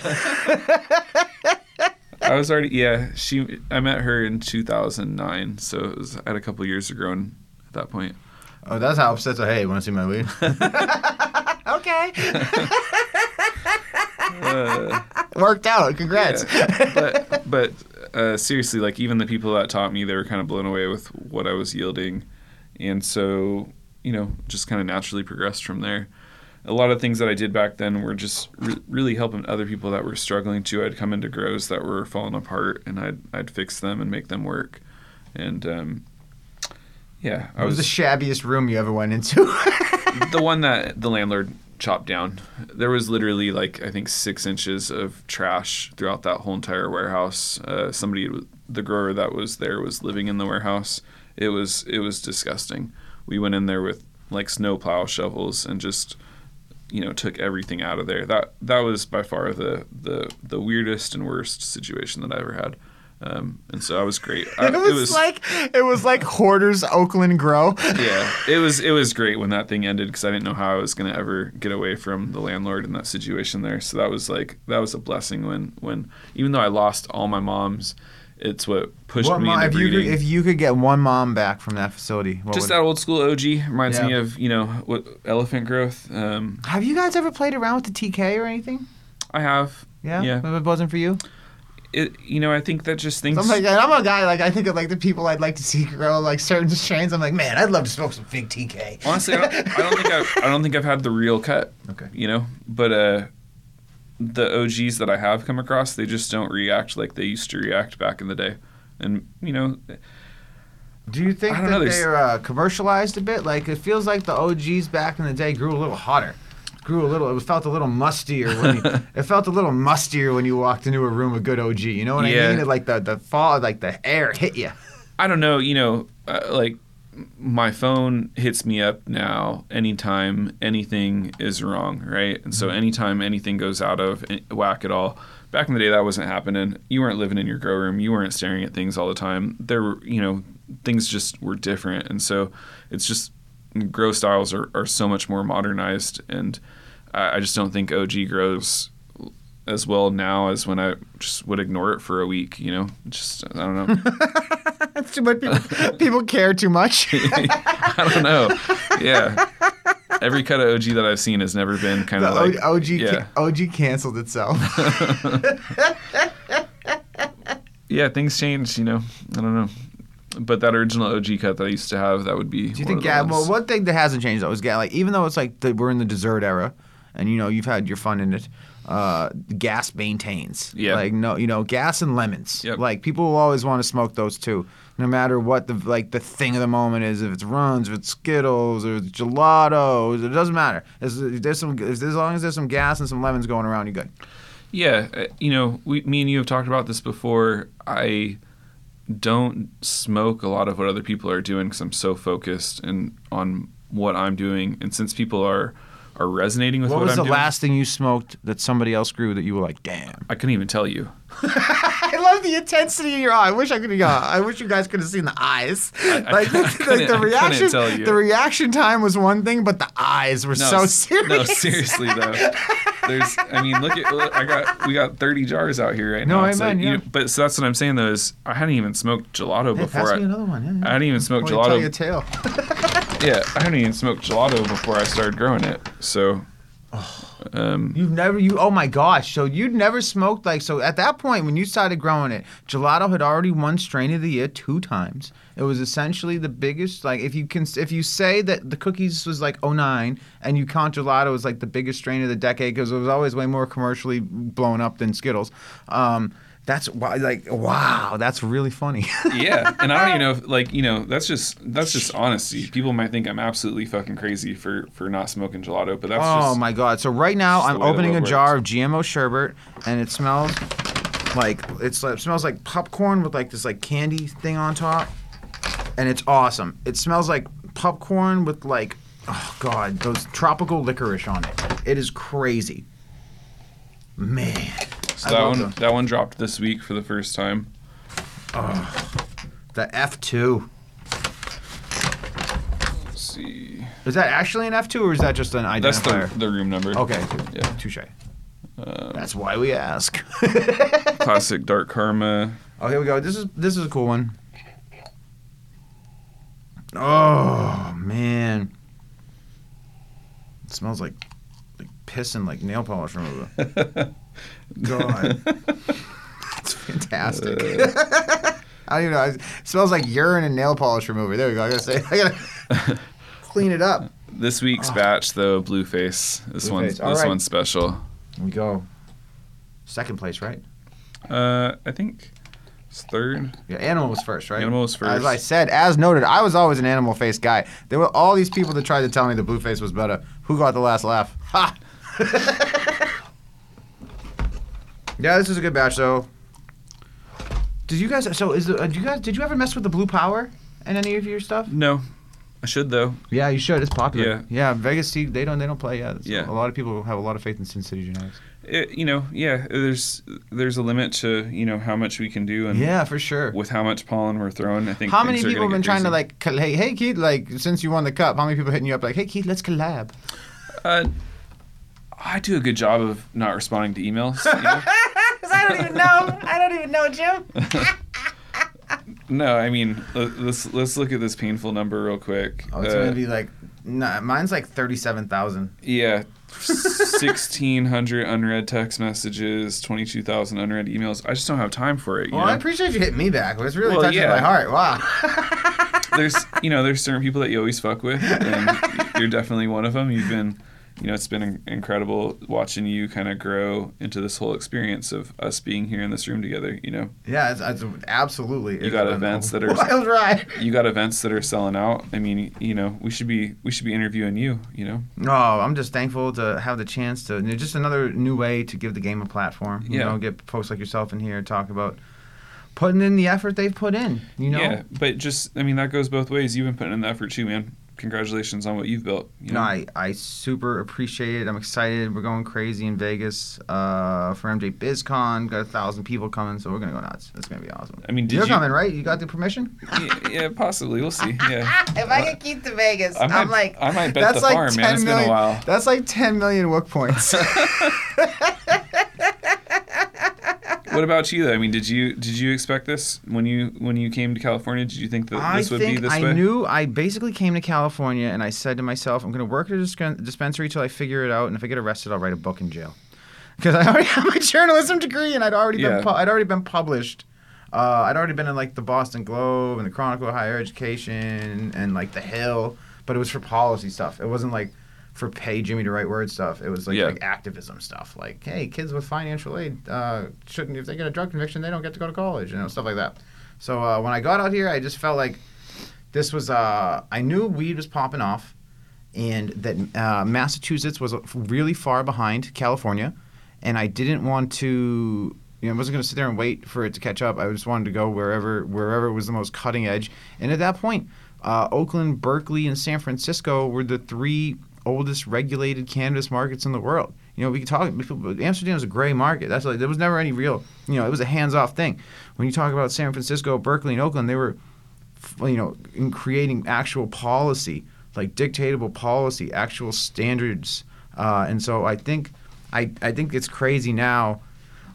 I was already yeah. She I met her in 2009, so it was I had a couple years of growing at that point. Oh, that's how upset. So, hey, want to see my weed? okay. Uh, Worked out. Congrats. yeah. But but uh, seriously, like even the people that taught me, they were kind of blown away with what I was yielding, and so you know just kind of naturally progressed from there. A lot of things that I did back then were just re- really helping other people that were struggling too. I'd come into grows that were falling apart, and I'd I'd fix them and make them work, and um, yeah, I was was the shabbiest room you ever went into? the one that the landlord chopped down. There was literally like I think six inches of trash throughout that whole entire warehouse. Uh, somebody, the grower that was there, was living in the warehouse. It was it was disgusting. We went in there with like snow plow shovels and just you know took everything out of there. That that was by far the the the weirdest and worst situation that I ever had. Um, and so I was great. I, it, was like it was like Hoarders Oakland Grow. yeah, it was it was great when that thing ended because I didn't know how I was gonna ever get away from the landlord in that situation there. So that was like that was a blessing when when even though I lost all my moms, it's what pushed What me mom, into if you could, if you could get one mom back from that facility, what Just that old school OG reminds Yeah. me of you know what elephant growth. Um, have you guys ever played around with the TK or anything? I have Yeah, Yeah. If it wasn't for you. it. You know I think that just things. I'm like, I'm a guy like I think of like the people I'd like to see grow like certain strains. I'm like, man, I'd love to smoke some big TK. Honestly, I don't, I don't think I've, I don't think I've had the real cut. Okay. You know, but uh, the OGs that I have come across, they just don't react like they used to react back in the day. And you know, Do you think that know, they're uh, commercialized a bit? Like it feels like the OGs back in the day grew a little hotter. Grew a little. It felt a little mustier when you. it felt a little mustier when you walked into a room with good OG. You know what I mean? It, like the the fall, like the air hit you. I don't know. You know, uh, like my phone hits me up now anytime anything is wrong, right? And so mm-hmm. anytime anything goes out of whack at all. Back in the day, that wasn't happening. You weren't living in your grow room. You weren't staring at things all the time. There were, you know, things just were different, and so it's just grow styles are, are so much more modernized, and I, I just don't think OG grows as well now as when I just would ignore it for a week. You know, just I don't know. That's too much. People, people care too much. I don't know. Yeah. Every cut of OG that I've seen has never been kind The of like OG yeah. ca- OG canceled itself. yeah, things change, you know. I don't know. But that original OG cut that I used to have, that would be Do you think? Yeah. Well, one thing that hasn't changed though is like even though it's like the, we're in the dessert era, and you know you've had your fun in it. Uh, gas maintains. Yeah. Like no, you know, gas and lemons. Yep. Like people will always want to smoke those too, no matter what the like the thing of the moment is. If it's runs, if it's Skittles, or it's gelato, it doesn't matter. As, there's some as long as there's some gas and some lemons going around, you're good. Yeah, uh, you know, we, me and you have talked about this before. I don't smoke a lot of what other people are doing because I'm so focused and on what I'm doing. And since people are are resonating with What what, was I'm the doing, last thing you smoked that somebody else grew that you were like, damn? I couldn't even tell you. I love the intensity in your eye. I wish I could. Yeah, I wish you guys could have seen the eyes. I like, like I couldn't- I the reaction. tell you. The reaction time was one thing, but the eyes were No, so serious. No, seriously though. There's, I mean, look at, look, I got, we got 30 jars out here right No, now. It's amen, like, you yeah. know, but so that's what I'm saying though is I hadn't even smoked gelato Hey, before. pass I, me another one. Yeah, yeah. I hadn't even smoked Wanna tell you a gelato. tale. Yeah, I hadn't even smoked gelato before I started growing it. So, um, You've never you oh my gosh. So you'd never smoked like so at that point when you started growing it, gelato had already won strain of the year two times. It was essentially the biggest like if you can if you say that the cookies was like 09 and you count gelato as like the biggest strain of the decade because it was always way more commercially blown up than Skittles. Um that's why like wow, that's really funny. yeah, and I don't even know if like you know that's just that's just honesty. People might think I'm absolutely fucking crazy for for not smoking gelato, but that's Oh my god! So right now I'm opening a jar of GMO sherbet, and it smells like it's like, it smells like popcorn with like this like candy thing on top, and it's awesome. It smells like popcorn with like oh god those tropical licorice on it. It is crazy, man. So I that one the- that one dropped this week for the first time. The F two see, is that actually an F two or is that just an ID? that's identifier? the the room number. okay, Yeah. touche. Um, That's why we ask. classic dark karma. Oh, here we go. This is this is a cool one. Oh man, it smells like like piss and like nail polish remover. God, That's fantastic. I don't even know. It smells like urine and nail polish remover. There we go. I gotta say, I gotta clean it up. This week's batch though, Blueface. This Blueface. one's All this right. one's special. Here we go. Second place, right? Uh, I think it's third. Yeah, animal was first, right? Animal was first. As. I said, as noted, I was always an animal face guy. There were all these people that tried to tell me the blue face was better. Who got the last laugh? Ha! Yeah, this is a good batch though. Did you guys? So is the? Uh, you guys? Did you ever mess with the blue power in any of your stuff? No, I should though. Yeah, you should. It's popular. Yeah. Yeah, Vegas. See, they don't. They don't play. Yeah. Yeah. A lot of people have a lot of faith in Sin City Genetics. It, you know, yeah. There's there's a limit to you know how much we can do and Yeah, for sure. with how much pollen we're throwing. I think How many people have been trying to like, hey, hey, Keith, like, since you won the cup, how many people hitting you up like, hey, Keith, let's collab? Uh, I do a good job of not responding to emails. You know? I don't even know. I don't even know, Jim. no, I mean let- let's let's look at this painful number real quick. Oh, it's Uh, gonna be like, nah, mine's like thirty-seven thousand. Yeah, sixteen hundred unread text messages, twenty two thousand unread emails. I just don't have time for it. You Well, I appreciate you hitting me back. It was really Well, touching yeah. my heart. Wow. there's you know there's certain people that you always fuck with, and you're definitely one of them. You've been, you know, it's been incredible watching you kind of grow into this whole experience of us being here in this room together. You know, yeah, it's, it's absolutely. You it's got events that are- wild ride. you got events that are selling out. I mean, you know, we should be we should be interviewing you. You know, No, I'm just thankful to have the chance to. Just another new way to give the game a platform. You Yeah. know, get folks like yourself in here talk about putting in the effort they've put in. You know. yeah. But just I mean that goes both ways. You've been putting in the effort too, man. Congratulations on what you've built. You know? No, I, I super appreciate it. I'm excited. We're going crazy in Vegas uh, for MJ BizCon. Got a thousand people coming, so we're gonna go nuts. It's gonna be awesome. I mean, did You're you? coming, right? You got the permission? yeah, yeah, possibly. We'll see. Yeah. if I can keep to Vegas, I am like, I might bet that's the like farm, 10 man. It's been a while. That's like 10 million Wook points. What about you though? I mean, did you did you expect this when you when you came to California? Did you think that I this would think be this I way? knew. I basically came to California and I said to myself, I'm going to work at a dispensary till I figure it out, and if I get arrested, I'll write a book in jail. Because I already have my journalism degree and I'd already Yeah. been pu- I'd already been published. Uh, I'd already been in like the Boston Globe and the Chronicle of Higher Education and like the Hill, but it was for policy stuff. It wasn't like for pay Jimmy to write word stuff. It was like, Yeah. like activism stuff. Like, hey, kids with financial aid uh, shouldn't if they get a drug conviction, they don't get to go to college, you know, stuff like that. So uh, when I got out here, I just felt like this was uh, I knew weed was popping off, and that uh, Massachusetts was really far behind California, and I didn't want to. You know, I wasn't going to sit there and wait for it to catch up. I just wanted to go wherever wherever was the most cutting edge. And at that point, uh, Oakland, Berkeley, and San Francisco were the three oldest regulated cannabis markets in the world. You know, we could talk. Amsterdam is a gray market. That's like there was never any real. You know, it was a hands-off thing. When you talk about San Francisco, Berkeley, and Oakland, they were you know, in creating actual policy, like dictatable policy, actual standards. Uh, and so I think, I, I think it's crazy now,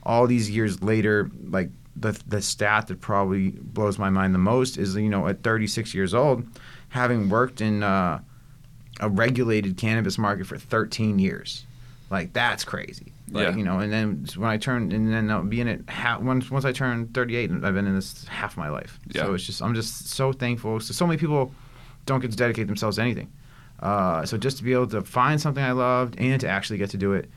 all these years later, like the, the stat that probably blows my mind the most is, you know, at 36 years old, having worked in uh, a regulated cannabis market for 13 years. Like that's crazy. Like, Yeah. you know, and then when I turned, and then uh, being at half, once once I turned 38, I've been in this half my life. Yeah. So it's just I'm just so thankful. So so many people don't get to dedicate themselves to anything. Uh, so just to be able to find something I loved and to actually get to do it,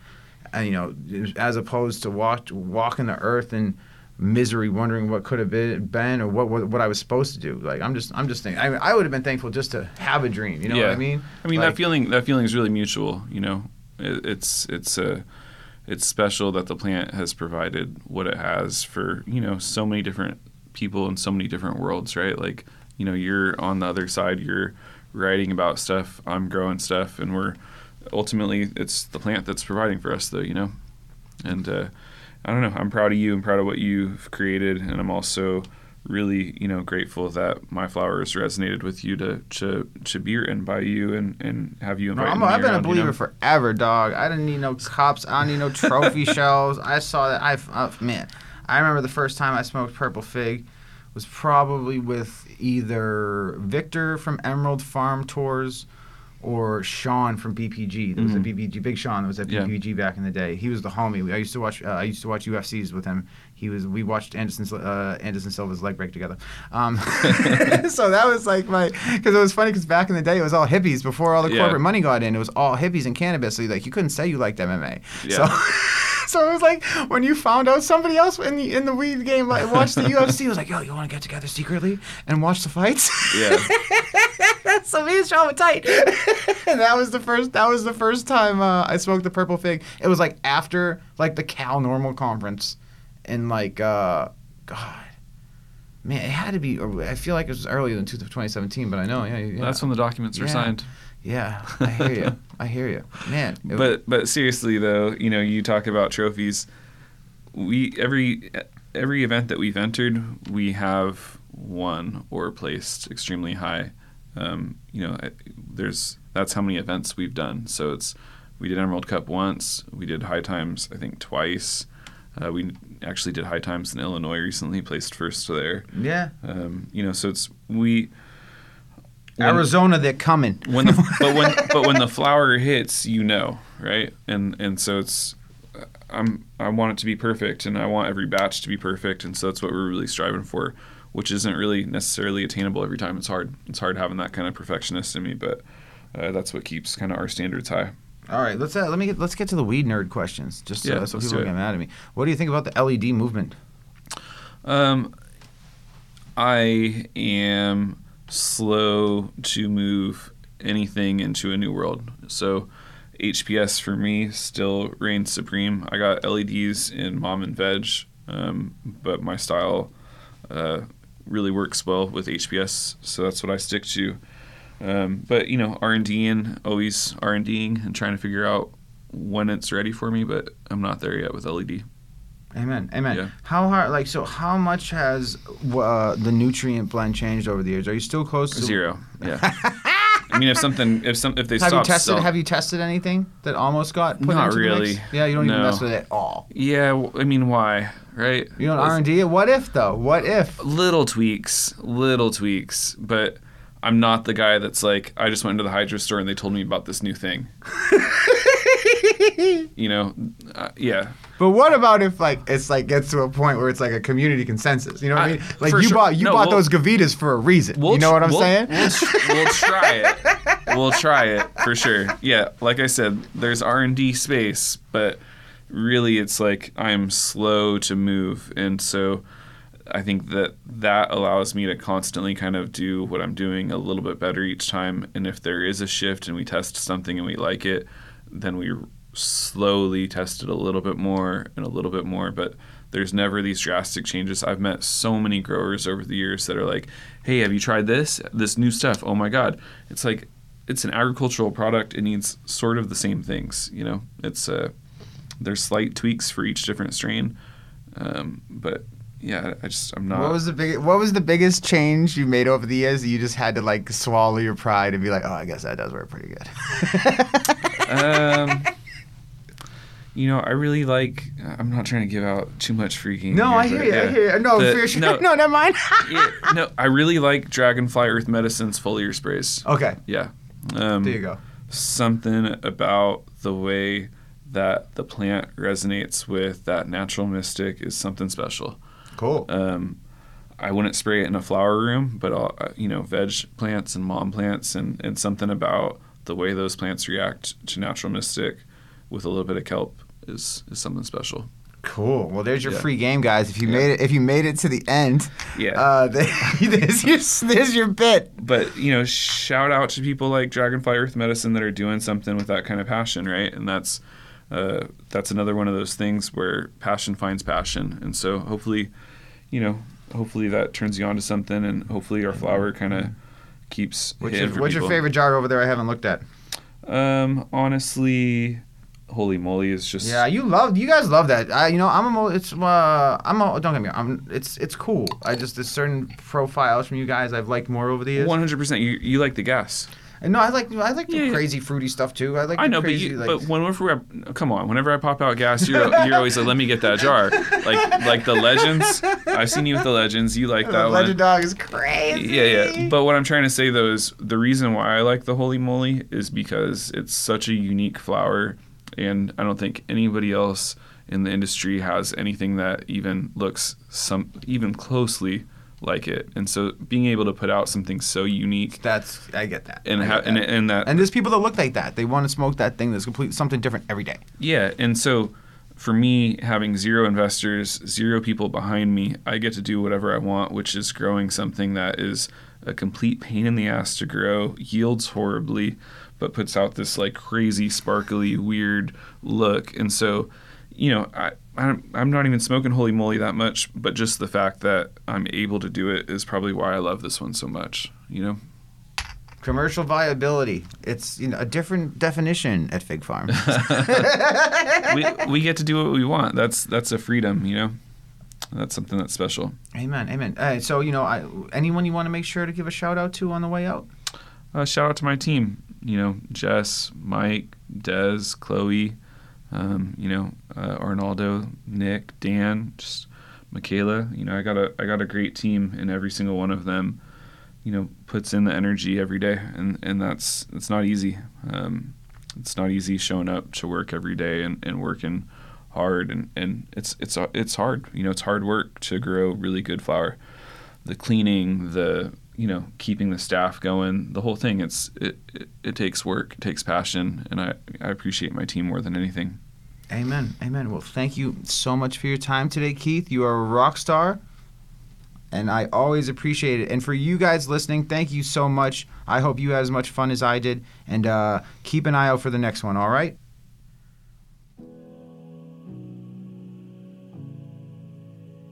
and, you know, as opposed to walk walking the earth in misery, wondering what could have been, been or what, what what I was supposed to do. Like I'm just I'm just thinking I, I would have been thankful just to have a dream. You know what I mean? I mean Like- that feeling. That feeling is really mutual. You know, it, it's it's a it's special that the plant has provided what it has for you know so many different people in so many different worlds, right? Like you know, you're on the other side. You're writing about stuff. I'm growing stuff, and we're ultimately it's the plant that's providing for us, though. You know, and uh, I don't know. I'm proud of you. I'm proud of what you've created, and I'm also really, you know, grateful that my flowers resonated with you to to, to be written by you and, and have you No, invite I'm, me I've been a around, you believer know? forever, dog. I didn't need no cops. I don't need no trophy shells. I saw that. I uh, man, I remember the first time I smoked purple fig was probably with either Victor from Emerald Farm Tours or Sean from BPG. There was a BPG, Big Sean. That was at Mm-hmm. Yeah. BPG back in the day. He was the homie. I used to watch. Uh, I used to watch UFCs with him. He was. We watched Anderson uh, Anderson Silva's leg break together. Um, so that was like my. Because it was funny. Because back in the day, it was all hippies before all the Yeah. corporate money got in. It was all hippies and cannabis. So like you couldn't say you liked MMA. Yeah. So. So it was like when you found out somebody else in the in the weed game like watched the UFC it was like yo you want to get together secretly and watch the fights Yeah. so me and Sean were tight. and that was the first. That was the first time uh, I smoked the purple fig. It was like after like the Cal NORML conference, and like uh, God, man, it had to be. I feel like it was earlier than 2017, but I know. Yeah, yeah. That's when the documents were Yeah. signed. yeah. I hear you. I hear you, man. it- But but seriously though, you know, you talk about trophies. We every every event that we've entered, we have won or placed extremely high. Um, you know, there's that's how many events we've done. So it's we did Emerald Cup once. We did High Times I think twice. Uh, we actually did High Times in Illinois recently, placed first there. yeah. Um, you know, so it's we. when- Arizona, they're coming. when the but when but when the flower hits, you know, right? And and so it's I'm I want it to be perfect, and I want every batch to be perfect, and so that's what we're really striving for, which isn't really necessarily attainable every time. It's hard. It's hard having that kind of perfectionist in me, but uh, that's what keeps kind of our standards high. All right, let's uh, let me get, let's get to the weed nerd questions, just so, Yeah, so people don't get mad at me. What do you think about the LED movement? Um, I am slow to move anything into a new world. So HPS for me still reigns supreme. I got LEDs in mom and veg, um, but my style uh, really works well with HPS, so that's what I stick to. Um, but you know, R and D and always R and Ding and trying to figure out when it's ready for me, but I'm not there yet with LED. Amen. Amen. Yeah. How hard? Like, so how much has uh, the nutrient blend changed over the years? Are you still close to Zero. Yeah. I mean, if something, if some, if they Have you tested? sell- Have you tested anything that almost got put Not really. Yeah, you don't even No. mess with it at all. Yeah, I mean, why? Right? You don't R and D. What if though? What if? Little tweaks, little tweaks, but I'm not the guy that's like, I just went into the hydro store and they told me about this new thing. you know, uh, yeah. But what about if like it's like gets to a point where it's like a community consensus? You know what I, I- mean? Like you sure. bought you No, bought we'll- those Gavitas for a reason. We'll you know what I'm we'll- saying? We'll, we'll try it. we'll try it for sure. Yeah, like I said, there's R and D space, but really, it's like I'm slow to move, and so I think that that allows me to constantly kind of do what I'm doing a little bit better each time. And if there is a shift and we test something and we like it, then we slowly test it a little bit more and a little bit more. But there's never these drastic changes. I've met so many growers over the years that are like, "Hey, have you tried this? This new stuff? Oh my god!" It's like it's an agricultural product. It needs sort of the same things. You know, it's uh, there's slight tweaks for each different strain, um, but yeah, I just I'm not. What was the big? What was the biggest change you made over the years that you just had to like swallow your pride and be like, oh, I guess that does work pretty good. um, you know, I really like. I'm not trying to give out too much freaking. no, I hear you. I hear you. No, The- sure. no. No, never mind. yeah, no, I really like Dragonfly Earth Medicine's foliar sprays. okay, Yeah. Um, there you go. Something about the way that the plant resonates with that natural mystic is something special. Cool. Um, I wouldn't spray it in a flower room, but I'll, you know, veg plants and mom plants, and, and something about the way those plants react to natural mystic with a little bit of kelp is is something special. Cool. Well, there's your Yeah. free game, guys. If you Yeah. made it, if you made it to the end, Yeah. uh, there's your there's your bit. but you know, shout out to people like Dragonfly Earth Medicine that are doing something with that kind of passion, right? And that's uh, that's another one of those things where passion finds passion, and so hopefully, you know, hopefully that turns you on to something, and hopefully our flower kind of keeps. What's your, what's your favorite jar over there? I haven't looked at. Um, honestly, holy moly is just Yeah, you love you guys love that. I, you know, I'm a mo- it's uh I'm a, don't get me wrong. I'm it's it's cool. I just there's certain profiles from you guys I've liked more over the years. one hundred percent. You you like the gas. And no, I like I like the Yeah, crazy fruity stuff too. I like I know, crazy, but you, like, but whenever I, come on, whenever I pop out gas, you're you're always like, let me get that jar. Like like the legends. I've seen you with the legends. You like that one. the that legend one. dog is crazy. Yeah, yeah. But what I'm trying to say though is the reason why I like the holy moly is because it's such a unique flower, and I don't think anybody else in the industry has anything that even looks some even closely like it. And so being able to put out something so unique that's I get that. and ha- get and, that. and that And there's people that look like that. They want to smoke that thing that's complete something different every day. Yeah, and so for me, having zero investors, zero people behind me, I get to do whatever I want, which is growing something that is a complete pain in the ass to grow, yields horribly, but puts out this like crazy, sparkly, weird look. And so, you know, I, I'm, I'm not even smoking holy moly that much, but just the fact that I'm able to do it is probably why I love this one so much, you know? Commercial viability. It's you know a different definition at Fig Farm. we, we get to do what we want. That's that's a freedom, you know? That's something that's special. amen. Amen. Uh, so you know, I, anyone you want to make sure to give a shout out to on the way out? uh, shout out to my team. You know, Jess, Mike, Dez, Chloe, um, you know, uh, Arnaldo, Nick, Dan, just Michaela. You know, I got a I got a great team, and every single one of them, you know, puts in the energy every day, and and that's it's not easy. Um, it's not easy showing up to work every day and, and working hard, and, and it's it's it's hard. You know, it's hard work to grow really good flower. The cleaning, the you know, keeping the staff going, the whole thing. It's it, it, it takes work, it takes passion, and I I appreciate my team more than anything. Amen. Amen. Well, thank you so much for your time today, Keith. You are a rock star. And I always appreciate it. And for you guys listening, thank you so much. I hope you had as much fun as I did. And uh, keep an eye out for the next one, all right?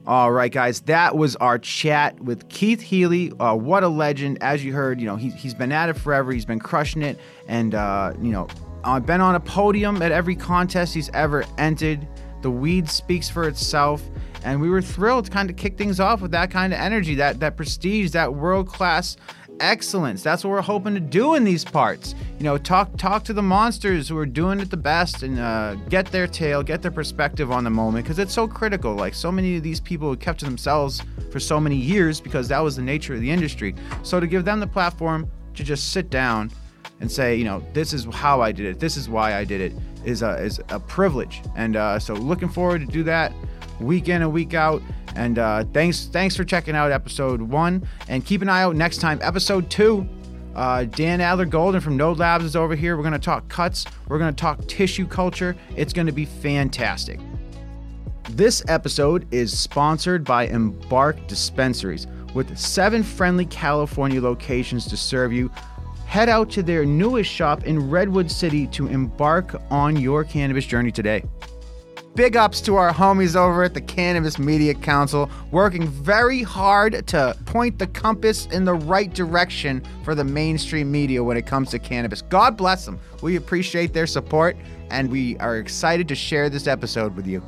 All right, guys, that was our chat with Keith Healy. Uh, what a legend. As you heard, you know, he, he's been at it forever. He's been crushing it. And, uh, you know, uh, been on a podium at every contest he's ever entered. The weed speaks for itself. And we were thrilled to kind of kick things off with that kind of energy, that, that prestige, that world class excellence. That's what we're hoping to do in these parts. You know, talk talk to the monsters who are doing it the best and uh, get their tale, get their perspective on the moment because it's so critical. Like so many of these people kept to themselves for so many years because that was the nature of the industry. So to give them the platform to just sit down and say, you know, this is how I did it, this is why I did it, is a is a privilege. And uh, so looking forward to do that week in and week out. And uh, thanks thanks for checking out episode one. And keep an eye out next time, episode two. Uh, Dan Adler Golden from Node Labs is over here. We're going to talk cuts, we're going to talk tissue culture. It's going to be fantastic. This episode is sponsored by Embark Dispensaries. With seven friendly California locations to serve you, head out to their newest shop in Redwood City to embark on your cannabis journey today big ups to our homies over at the Cannabis Media Council, working very hard to point the compass in the right direction for the mainstream media when it comes to cannabis. God bless them. We appreciate their support, and we are excited to share this episode with you.